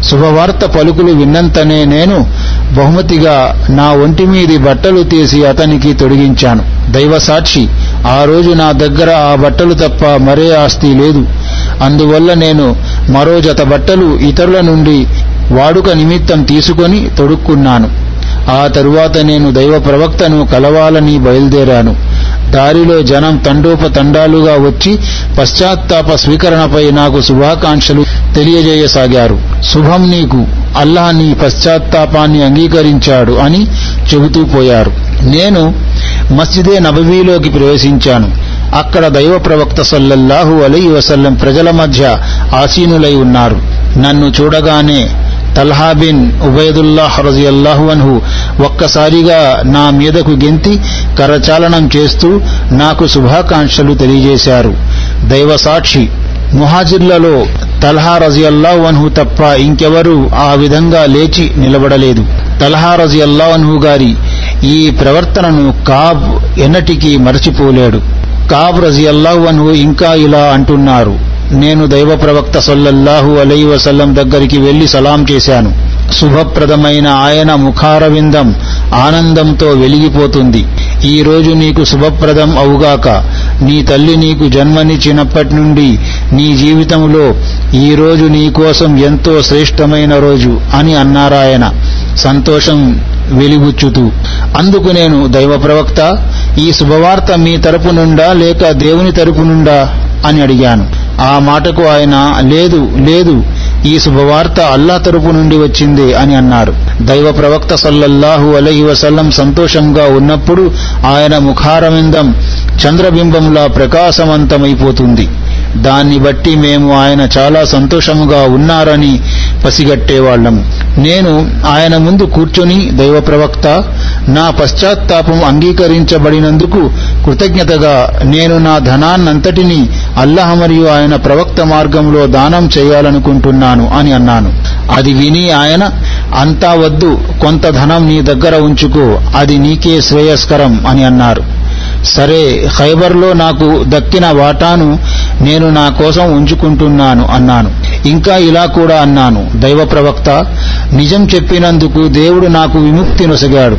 శుభవార్త పలుకులు విన్నంతనే నేను బహుమతిగా నా ఒంటి మీది బట్టలు తీసి అతనికి తొడిగించాను. దైవ సాక్షి ఆ రోజు నా దగ్గర ఆ బట్టలు తప్ప మరే ఆస్తి లేదు. అందువల్ల నేను మరో జత బట్టలు ఇతరుల నుండి వాడుక నిమిత్తం తీసుకొని తొడుక్కున్నాను. ఆ తరువాత నేను దైవ ప్రవక్తను కలవాలని బయలుదేరాను. దారిలో జనం తండోపతండాలుగా వచ్చి పశ్చాత్తాప స్వీకరణపై నాకు శుభాకాంక్షలు తెలియజేయసాగారు. శుభం నీకు. అల్లాహ్ నీ పశ్చాత్తాపాన్ని అంగీకరించాడు అని చెబుతూ పోయారు. నేను మస్జిదే నబవీలోకి ప్రవేశించాను. అక్కడ దైవ ప్రవక్త సల్లల్లాహు అలై వసల్లం ప్రజల మధ్య ఆసీనులై ఉన్నారు. నన్ను చూడగానే తల్హా బిన్ ఉబైదుల్లాహ్ రజియల్లాహు అన్హు ఒక్కసారిగా నా మీదకు గెంతి కరచాలనం చేస్తూ నాకు శుభాకాంక్షలు తెలియజేశారు. దైవ సాక్షి ముహాజిర్లలో తల్హా రజియల్లాహు అన్హు తప్ప ఇంకెవరూ ఆ విధంగా లేచి నిలబడలేదు. తల్హా రజియల్లాహు అన్హు గారి ఈ ప్రవర్తనను కాబ్ ఎన్నటికీ మరచిపోలేడు. కాబ్ రజియల్లాహు అన్హు ఇంకా ఇలా అంటున్నారు నేను దైవ ప్రవక్త సల్లల్లాహు అలై వసల్లం దగ్గరికి వెళ్ళి సలాం చేశాను. శుభప్రదమైన ఆయన ముఖారవిందం ఆనందంతో వెలిగిపోతుంది. ఈ రోజు నీకు శుభప్రదం అవుగాక. నీ తల్లి నీకు జన్మనిచ్చినప్పటి నుండి నీ జీవితంలో ఈ రోజు ఎంతో శ్రేష్టమైన రోజు అని అన్నారాయన. సంతోషం వెలిబుచ్చుతూ అందుకు నేను దైవ ప్రవక్త ఈ శుభవార్త మీ తరపు నుండా లేక దేవుని తరపు నుండా? అని అడిగాను. ఆ మాటకు ఆయన లేదు లేదు ఈ శుభవార్త అల్లా తరపు నుండి వచ్చింది అని అన్నారు దైవ ప్రవక్త సల్లల్లాహు అలహి వసల్లం సంతోషంగా ఉన్నప్పుడు ఆయన ముఖారవిందం చంద్రబింబంలా ప్రకాశవంతమైపోతుంది. దాన్ని బట్టి మేము ఆయన చాలా సంతోషముగా ఉన్నారని పసిగట్టేవాళ్ళము నేను ఆయన ముందు కూర్చొని దైవ ప్రవక్త నా పశ్చాత్తాపం అంగీకరించబడినందుకు కృతజ్ఞతగా నేను నా ధనాన్నంతటినీ అల్లహ మరియు ఆయన ప్రవక్త మార్గంలో దానం చేయాలనుకుంటున్నాను అని అన్నాను. అది విని ఆయన అంతా వద్దు కొంత ధనం నీ దగ్గర ఉంచుకో అది నీకే శ్రేయస్కరం అని అన్నారు. సరే ఖైబర్లో నాకు దక్కిన వాటాను నేను నా కోసం ఉంచుకుంటున్నాను అన్నాను. ఇంకా ఇలా కూడా అన్నాను. దైవ ప్రవక్త నిజం చెప్పినందుకు దేవుడు నాకు విముక్తి నొసగాడు.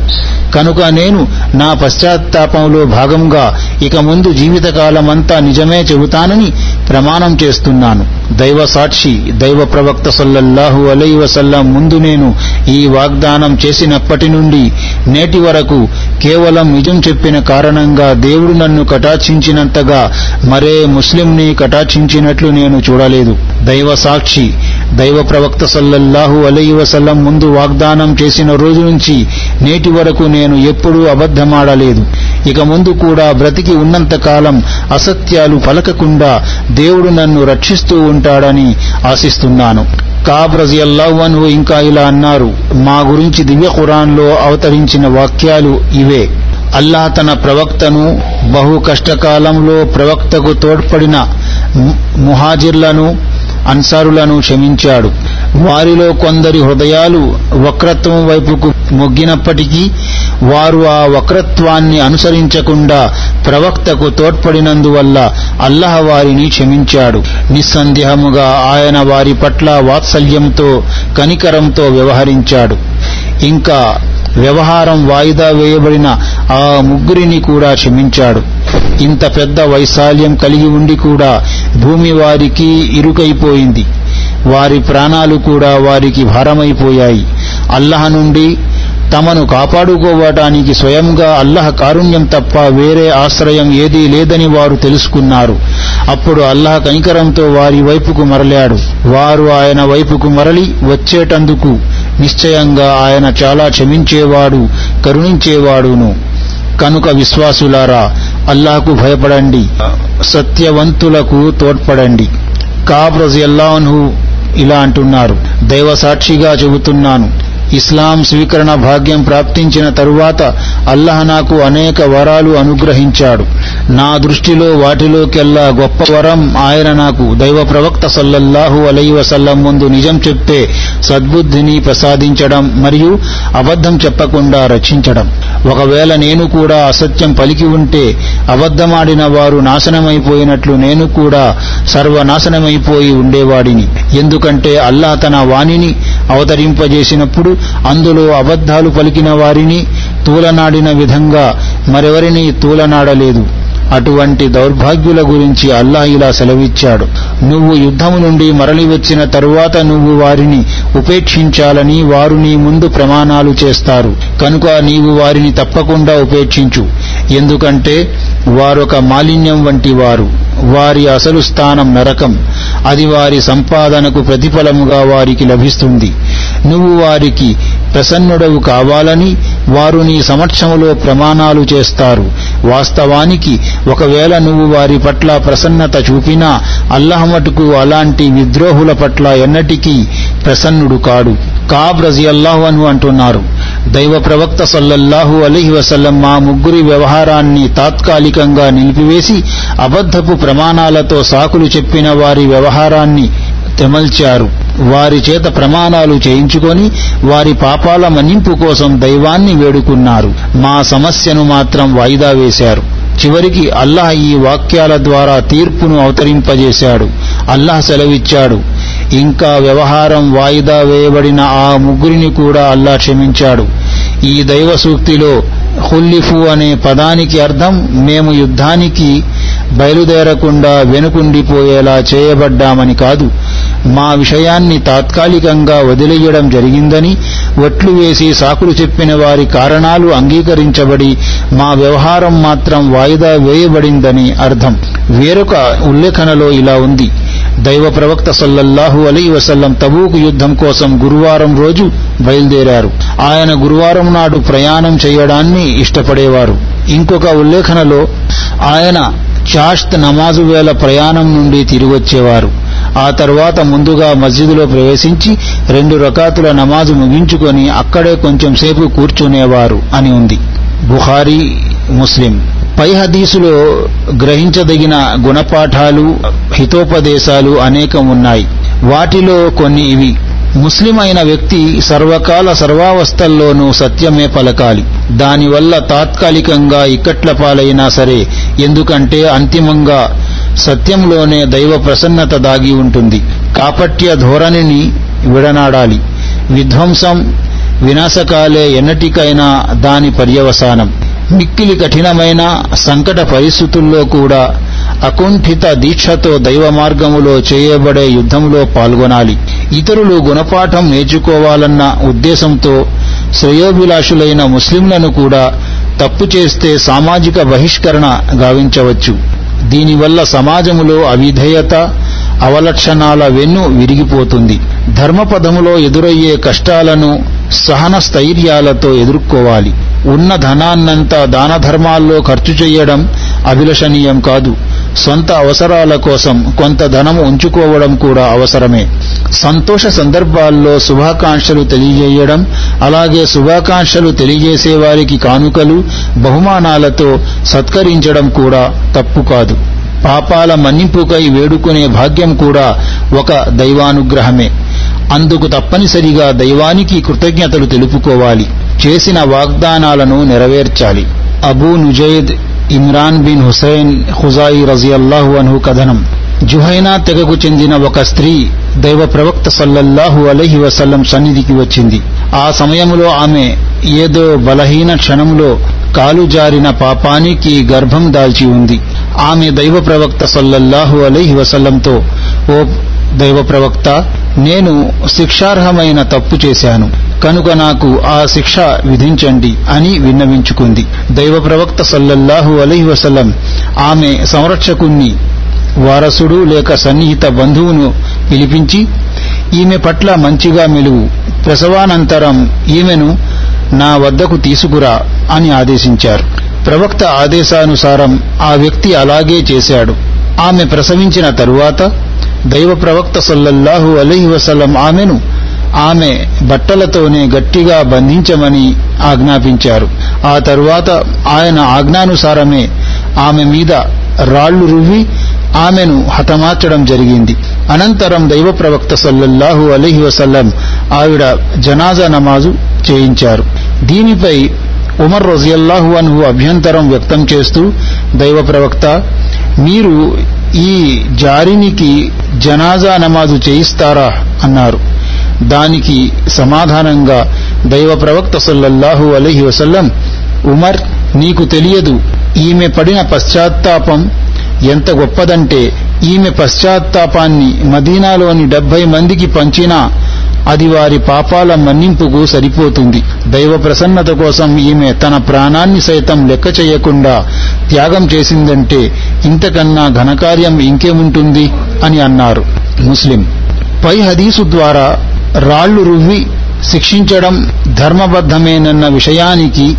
కనుక నేను నా పశ్చాత్తాపంలో భాగంగా ఇక ముందు జీవితకాలమంతా నిజమే చెబుతానని ప్రమాణం చేస్తున్నాను. దైవ సాక్షి దైవ ప్రవక్త సల్లల్లాహు అలై వసల్లం ముందు నేను ఈ వాగ్దానం చేసినప్పటి నుండి నేటి వరకు కేవలం నిజం చెప్పిన కారణంగా దేవుడు నన్ను కటాక్షించినంతగా మరే ముస్లింని కటాక్షించినట్లు నేను చూడలేదు. దైవ సాక్షి దైవ ప్రవక్త సల్లల్లాహు అలై వసల్లం ముందు వాగ్దానం చేసిన రోజు నుంచి నేటి వరకు నేను ఎప్పుడూ అబద్ధమాడలేదు. ఇక ముందు కూడా బ్రతికి ఉన్నంతకాలం అసత్యాలు పలకకుండా దేవుడు నన్ను రక్షిస్తూ ఉంటాడని ఆశిస్తున్నాను. కాబ్ రజియల్లాహు ఇంకా ఇలా అన్నారు. మా గురించి దివ్య ఖురాన్లో అవతరించిన వాక్యాలు ఇవే. అల్లా తన ప్రవక్తను బహు కష్టకాలంలో ప్రవక్తకు తోడ్పడిన ముహాజిర్లను అన్సారులను క్షమించాడు. వారిలో కొందరి హృదయాలు వక్రత్వం వైపుకు మొగ్గినప్పటికీ వారు ఆ వక్రత్వాన్ని అనుసరించకుండా ప్రవక్తకు తోడ్పడినందువల్ల అల్లహ వారిని క్షమించాడు. నిస్సందేహముగా ఆయన వారి పట్ల వాత్సల్యంతో కనికరంతో వ్యవహరించాడు. ఇంకా వ్యవహారం వాయిదా వేయబడిన ఆ ముగ్గురిని కూడా క్షమించాడు. ఇంత పెద్ద వైశాల్యం కలిగి ఉండి కూడా భూమి వారికి ఇరుకైపోయింది. వారి ప్రాణాలు కూడా వారికి భారమైపోయాయి. అల్లహ నుండి తమను కాపాడుకోవటానికి స్వయంగా అల్లహ కారుణ్యం తప్ప వేరే ఆశ్రయం ఏదీ లేదని వారు తెలుసుకున్నారు. అప్పుడు అల్లహ కనికరంతో వారి వైపుకు మరలాడు. వారు ఆయన వైపుకు మరలి వచ్చేటందుకు నిశ్చయంగా ఆయన చాలా క్షమించేవాడు కరుణించేవాడును. కనుక విశ్వాసులారా అల్లాహకు భయపడండి. సత్యవంతులకు తోడ్పడండి. కాబ్ రజియల్లాహు ఇలా అంటున్నారు. దైవ సాక్షిగా చెబుతున్నాను. ఇస్లాం స్వీకరణ భాగ్యం ప్రాప్తించిన తరువాత అల్లహ నాకు అనేక వరాలు అనుగ్రహించాడు. నా దృష్టిలో వాటిలోకెల్లా గొప్ప వరం ఆయన నాకు. దైవ ప్రవక్త సల్లల్లాహు అలై వసల్లం ముందు నిజం చెప్తే సద్బుద్ధిని ప్రసాదించడం మరియు అబద్ధం చెప్పకుండా రక్షించడం. ఒకవేళ నేను కూడా అసత్యం పలికి ఉంటే అబద్ధమాడిన వారు నాశనమైపోయినట్లు నేను కూడా సర్వనాశనమైపోయి ఉండేవాడిని. ఎందుకంటే అల్లా తన వాణిని అవతరింపజేసినప్పుడు అందులో అబద్ధాలు పలికిన వారిని తూలనాడిన విధంగా మరెవరిని తూలనాడలేదు. అటువంటి దౌర్భాగ్యుల గురించి అల్లా ఇలా సెలవిచ్చాడు. నువ్వు యుద్ధము నుండి మరలి వచ్చిన తరువాత నువ్వు వారిని ఉపేక్షించాలని వారు నీ ముందు ప్రమాణాలు చేస్తారు. కనుక నీవు వారిని తప్పకుండా ఉపేక్షించు. ఎందుకంటే వారొక మాలిన్యం వంటి వారు. వారి అసలు స్థానం నరకం. అది వారి సంపాదనకు ప్రతిఫలముగా వారికి లభిస్తుంది. నువ్వు వారికి ప్రసన్నుడవు కావాలని వారు నీ సమక్షములో ప్రమాణాలు చేస్తారు. వాస్తవానికి ఒకవేళ నువ్వు వారి పట్ల ప్రసన్నత చూపినా అల్లహమటుకు అలాంటి విద్రోహుల పట్ల ఎన్నటికీ ప్రసన్నుడు కాడు. కాబ్ రజియల్లాహు అను అంటున్నారు. దైవ ప్రవక్త సల్లల్లాహు అలీహి వసల్లం మా ముగ్గురి వ్యవహారాన్ని తాత్కాలికంగా నిలిపివేసి అబద్ధపు ప్రమాణాలతో సాకులు చెప్పిన వారి వ్యవహారాన్ని తెమల్చారు వారి చేత ప్రమాణాలు చేయించుకొని వారి పాపాల మన్నింపు కోసం దైవాన్ని వేడుకున్నారు. మా సమస్యను మాత్రం వాయిదా వేశారు. చివరికి అల్లాహ్ ఈ వాక్యాల ద్వారా తీర్పును అవతరింపజేశాడు. అల్లాహ్ సెలవిచ్చాడు. ఇంకా వ్యవహారం వాయిదా వేయబడిన ఆ ముగ్గురిని కూడా అల్లాహ్ క్షమించాడు. ఈ దైవ సూక్తిలో హుల్లిఫు అనే పదానికి అర్థం మేము యుద్ధానికి బయలుదేరకుండా వెనుకుండిపోయేలా చేయబడ్డామని కాదు. మా విషయాన్ని తాత్కాలికంగా వదిలేయడం జరిగిందని ఒట్లు వేసి సాకులు చెప్పిన వారి కారణాలు అంగీకరించబడి మా వ్యవహారం మాత్రం వాయిదా వేయబడిందని అర్థం. వేరొక ఉల్లేఖనలో ఇలా ఉంది. దైవ ప్రవక్త సల్లల్లాహు అలీ వసల్లం తబూకు యుద్ధం కోసం గురువారం రోజు బయలుదేరారు. ఆయన గురువారం నాడు ప్రయాణం చేయడాన్ని ఇష్టపడేవారు. ఇంకొక ఉల్లేఖనలో ఆయన చాష్త్ నమాజు వేళ ప్రయాణం నుండి తిరిగొచ్చేవారు. ఆ తర్వాత ముందుగా మస్జిదులో ప్రవేశించి రెండు రకాతుల నమాజు ముగించుకొని అక్కడే కొంచెం సేపు కూర్చునేవారు అని ఉంది. బుఖారీ ముస్లిం. పై హదీసులో గ్రహించదగిన గుణపాఠాలు హితోపదేశాలు అనేకం ఉన్నాయి. వాటిలో కొన్ని ఇవి. ముస్లిం అయిన వ్యక్తి సర్వకాల సర్వావస్థల్లోనూ సత్యమే పలకాలి. దానివల్ల తాత్కాలికంగా ఇక్కట్ల పాలైనా సరే ఎందుకంటే అంతిమంగా సత్యంలోనే దైవ ప్రసన్నత దాగి ఉంటుంది. కాపట్య ధోరణిని విడనాడాలి. విధ్వంసం వినాశకాలే ఎన్నటికైనా దాని పర్యవసానం. మిక్కిలి కఠినమైన సంకట పరిస్థితుల్లో కూడా అకుంఠిత దీక్షతో దైవ మార్గములో చేయబడే యుద్ధంలో పాల్గొనాలి. ఇతరులు గుణపాఠం నేర్చుకోవాలన్న ఉద్దేశంతో శ్రేయోభిలాషులైన ముస్లింలను కూడా తప్పు చేస్తే సామాజిక బహిష్కరణ గావించవచ్చు. దీనివల్ల సమాజములో అవిధేయత అవలక్షణాల వెన్ను విరిగిపోతుంది. ధర్మపదములో ఎదురయ్యే కష్టాలను సహన స్థైర్యాలతో ఎదుర్కోవాలి. ఉన్న ధనాన్నంతా దాన ధర్మాల్లో ఖర్చు చేయడం అభిలషణీయం కాదు. సొంత అవసరాల కోసం కొంత ధనం ఉంచుకోవడం కూడా అవసరమే. సంతోష సందర్భాల్లో శుభాకాంక్షలు తెలియజేయడం అలాగే శుభాకాంక్షలు తెలియజేసే వారికి కానుకలు బహుమానాలతో సత్కరించడం కూడా తప్పు కాదు. పాపాల మన్నింపుకై వేడుకునే భాగ్యం కూడా ఒక దైవానుగ్రహమే. అందుకు తప్పనిసరిగా దైవానికి కృతజ్ఞతలు తెలుపుకోవాలి. చేసిన వాగ్దానాలను నెరవేర్చాలి. Abu Nujaid Imran bin Husain Khuzai రజియల్లాహు అన్హు కథనం. జుహైనా తెగకు చెందిన ఒక స్త్రీ దైవ ప్రవక్త సల్లల్లాహు అలహి వసల్లం సన్నిధికి వచ్చింది. ఆ సమయంలో ఆమె ఏదో బలహీన క్షణంలో కాలు జారిన పాపానికి గర్భం దాల్చి ఉంది. ఆమె దైవ ప్రవక్త సల్లల్లాహు అలహి వసల్లంతో ఓ దైవ ప్రవక్త నేను శిక్షార్హమైన తప్పు చేశాను. కనుక నాకు ఆ శిక్ష విధించండి అని విన్నవించుకుంది. దైవ ప్రవక్త సల్లల్లాహు అలహి వసలం ఆమె సంరక్షకుణ్ణి వారసుడు లేక సన్నిహిత బంధువును పిలిపించి ఈమె పట్ల మంచిగా మెలువు. ప్రసవానంతరం ఈమెను నా వద్దకు తీసుకురా అని ఆదేశించారు. ప్రవక్త ఆదేశానుసారం ఆ వ్యక్తి అలాగే చేశాడు. ఆమె ప్రసవించిన తరువాత దైవ ప్రవక్త సల్లల్లాహు అలహి వసలం ఆమెను ఆమె బట్టలతోనే గట్టిగా బంధించమని ఆజ్ఞాపించారు. ఆ తరువాత ఆయన ఆజ్ఞానుసారమే ఆమె మీద రాళ్ళు రువ్వి ఆమెను హతమార్చడం జరిగింది. అనంతరం దైవ ప్రవక్త సల్లల్లాహు అలీహి వసల్లం ఆవిడ జనాజా నమాజు చేయించారు. దీనిపై ఉమర్ రజియల్లాహు అన్హు అభ్యంతరం వ్యక్తం చేస్తూ దైవ ప్రవక్త మీరు ఈ జారినికి జనాజా నమాజు చేయిస్తారా? అన్నారు. దానికి సమాధానంగా దైవ ప్రవక్త సల్లల్లాహు అలహి వసల్లం ఉమర్ నీకు తెలియదు ఈమె పడిన పశ్చాత్తాపం ఎంత గొప్పదంటే ఈమె పశ్చాత్తాపాన్ని మదీనాలోని డెబ్బై మందికి పంచినా అది వారి పాపాల మన్నింపుకు సరిపోతుంది. దైవ ప్రసన్నత కోసం ఈమె తన ప్రాణాన్ని సైతం లెక్క చేయకుండా త్యాగం చేసిందంటే ఇంతకన్నా ఘనకార్యం ఇంకేముంటుంది? అని అన్నారు ముస్లిం. పై హదీసు ద్వారా రాళ్ళు రువ్వి శిక్షించడం ధర్మబద్ధమేనన్న విషయానికి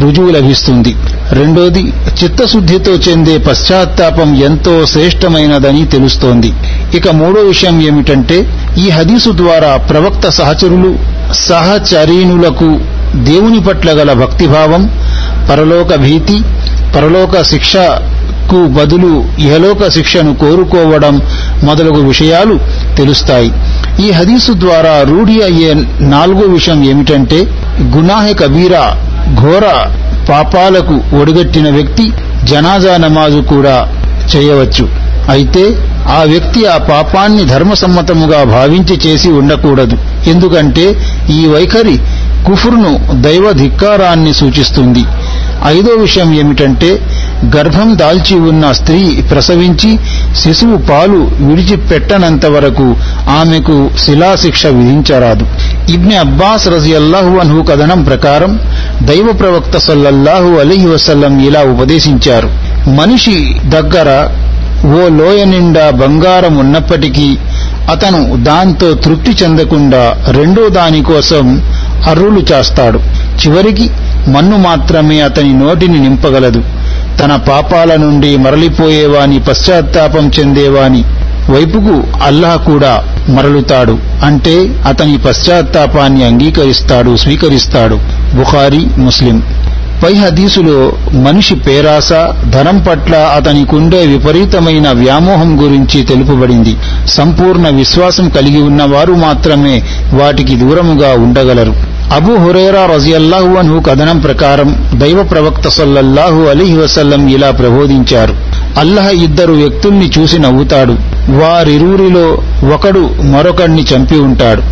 రుజువు లభిస్తుంది. రెండోది చిత్తశుద్ధితో చెందే పశ్చాత్తాపం ఎంతో శ్రేష్టమైనదని తెలుస్తోంది. ఇక మూడో విషయం ఏమిటంటే ఈ హదీసు ద్వారా ప్రవక్త సహచరులు సహచరీనులకు దేవుని పట్ల గల భక్తిభావం పరలోక భీతి పరలోక శిక్షకు బదులు ఇహలోక శిక్షను కోరుకోవడం మొదలగు విషయాలు తెలుస్తాయి. ఈ హదీసు ద్వారా రూఢి అయ్యే నాలుగో విషయం ఏమిటంటే గునాహె కబీరా ఘోర పాపాలకు ఒడిగట్టిన వ్యక్తి జనాజా నమాజు కూడా చేయవచ్చు. అయితే ఆ వ్యక్తి ఆ పాపాన్ని ధర్మసమ్మతముగా భావించి చేసి ఉండకూడదు. ఎందుకంటే ఈ వైఖరి కుఫురును దైవ ధిక్కారాన్ని సూచిస్తుంది. ఐదో విషయం ఏమిటంటే గర్భం దాల్చి ఉన్న స్త్రీ ప్రసవించి శిశువు పాలు విడిచిపెట్టనంత వరకు ఆమెకు శిలాశిక్ష విధించరాదు. ఇబ్నె అబ్బాస్ రజియల్లాహు అన్హు కథనం ప్రకారం దైవ ప్రవక్త సల్లల్లాహు అలీ వసల్లం ఇలా ఉపదేశించారు. మనిషి దగ్గర ఓ లోయ నిండా బంగారం ఉన్నప్పటికీ అతను దాంతో తృప్తి చెందకుండా రెండో దానికోసం అర్రులు చేస్తాడు. చివరికి మన్ను మాత్రమే అతని నోటిని నింపగలదు. తన పాపాల నుండి మరలిపోయేవాని పశ్చాత్తాపం చెందేవాని వైపుకు అల్లాహ్ కూడా మరలుతాడు. అంటే అతని పశ్చాత్తాపాన్ని అంగీకరిస్తాడు స్వీకరిస్తాడు. బుఖారీ ముస్లిం. పై హదీసులో మనిషి పేరాస ధనం పట్ల అతనికుండే విపరీతమైన వ్యామోహం గురించి తెలుపబడింది. సంపూర్ణ విశ్వాసం కలిగి ఉన్నవారు మాత్రమే వాటికి దూరముగా ఉండగలరు. అబు హురేరా రజియల్లాహు అన్హు కథనం ప్రకారం దైవ ప్రవక్త సల్లల్లాహు అలీహి వసల్లం ఇలా ప్రబోధించారు. అల్లహ ఇద్దరు వ్యక్తుల్ని చూసి నవ్వుతాడు. వారిరువురిలో ఒకడు మరొకడిని చంపి ఉంటాడు.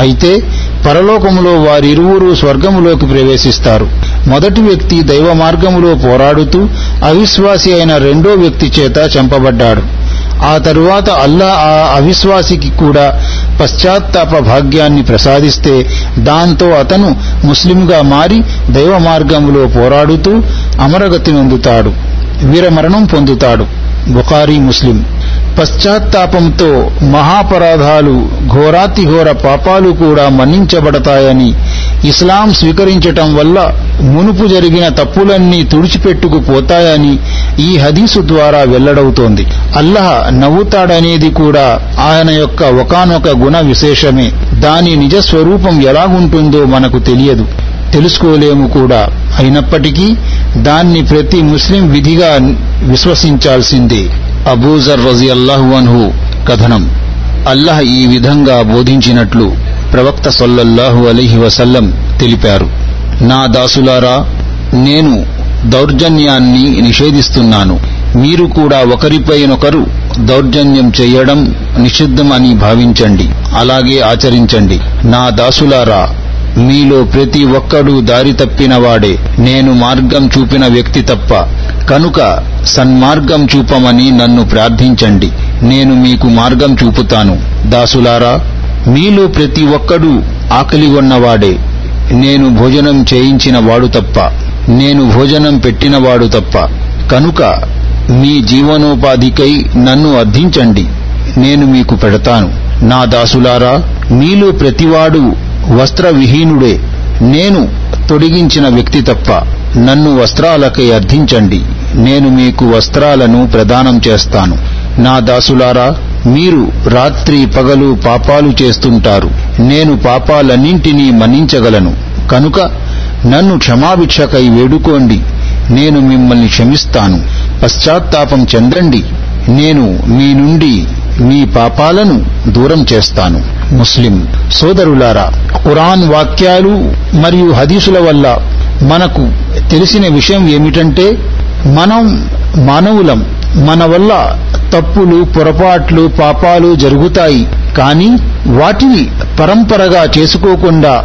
అయితే పరలోకములో వారిరువురు స్వర్గములోకి ప్రవేశిస్తారు. మొదటి వ్యక్తి దైవ మార్గములో పోరాడుతూ అవిశ్వాసి అయిన రెండో వ్యక్తి చేత చంపబడ్డాడు. ఆ తరువాత అల్లా ఆ అవిశ్వాసికి కూడా పశ్చాత్తాప భాగ్యాన్ని ప్రసాదిస్తే దాంతో అతను ముస్లింగా మారి దైవ మార్గములో పోరాడుతూ అమరగతి నొందుతాడు వీరమరణం పొందుతాడు. బుఖారీ ముస్లిం. పశ్చాత్తాపంతో మహాపరాధాలు ఘోరాతిఘోర పాపాలు కూడా మన్నించబడతాయని ఇస్లాం స్వీకరించటం వల్ల మునుపు జరిగిన తప్పులన్నీ తుడిచిపెట్టుకుపోతాయని ఈ హదీసు ద్వారా వెల్లడవుతోంది. అల్లహ నవ్వుతాడనేది కూడా ఆయన యొక్క ఒకనొక గుణ విశేషమే. దాని నిజ స్వరూపం ఎలాగుంటుందో మనకు తెలియదు. తెలుసుకోలేము కూడా. అయినప్పటికీ దాన్ని ప్రతి ముస్లిం విధిగా విశ్వసించాల్సిందే. అబూజర్ రజియల్లాహు అన్హు కథనం. అల్లహ ఈ విధంగా బోధించినట్లు. ప్రవక్త సొల్లల్లాహు అలీహి వసల్లం తెలిపారు. నా దాసులారా నేను దౌర్జన్యాన్ని నిషేధిస్తున్నాను. మీరు కూడా ఒకరిపైనొకరు దౌర్జన్యం చేయడం నిషిద్ధం అని భావించండి. అలాగే ఆచరించండి. నా దాసులారా మీలో ప్రతి ఒక్కడూ దారి తప్పినవాడే నేను మార్గం చూపిన వ్యక్తి తప్ప కనుక సన్మార్గం చూపమని నన్ను ప్రార్థించండి. నేను మీకు మార్గం చూపుతాను. దాసులారా మీలో ప్రతి ఒక్కడూ ఆకలిగొన్నవాడే నేను భోజనం చేయించిన వాడు తప్ప నేను భోజనం పెట్టినవాడు తప్ప. కనుక మీ జీవనోపాధికై నన్ను అర్థించండి. నేను మీకు పెడతాను. నా దాసులారా మీలో ప్రతివాడు వస్త్రవిహీనుడే. నేను తొడిగించిన వ్యక్తి తప్ప నన్ను వస్త్రాలకై అర్థించండి. నేను మీకు వస్త్రాలను ప్రదానం చేస్తాను. నా దాసులారా మీరు రాత్రి పగలు పాపాలు చేస్తుంటారు. నేను పాపాలన్నింటినీ మన్నించగలను. కనుక నన్ను క్షమాభిక్షకై వేడుకోండి. నేను మిమ్మల్ని క్షమిస్తాను. పశ్చాత్తాపం చెందండి. నేను మీ నుండి మీ పాపాలను దూరం చేస్తాను. ముస్లిం సోదరులారా ఖురాన్ వాక్యాలు మరియు హదీసుల వల్ల మనకు తెలిసిన విషయం ఏమిటంటే మనం మానవులం మన వల్ల తప్పులు పొరపాట్లు పాపాలు జరుగుతాయి. కానీ వాటిని పరంపరగా చేసుకోకుండా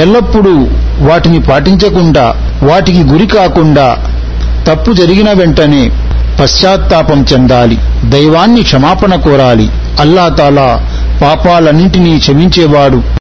ఎల్లప్పుడూ వాటిని పాటించకుండా వాటికి గురి కాకుండా తప్పు జరిగిన వెంటనే పశ్చాత్తాపం చెందాలి. దైవాన్ని క్షమాపణ కోరాలి. అల్లాతాలా పాపాలన్నింటినీ క్షమించేవాడు.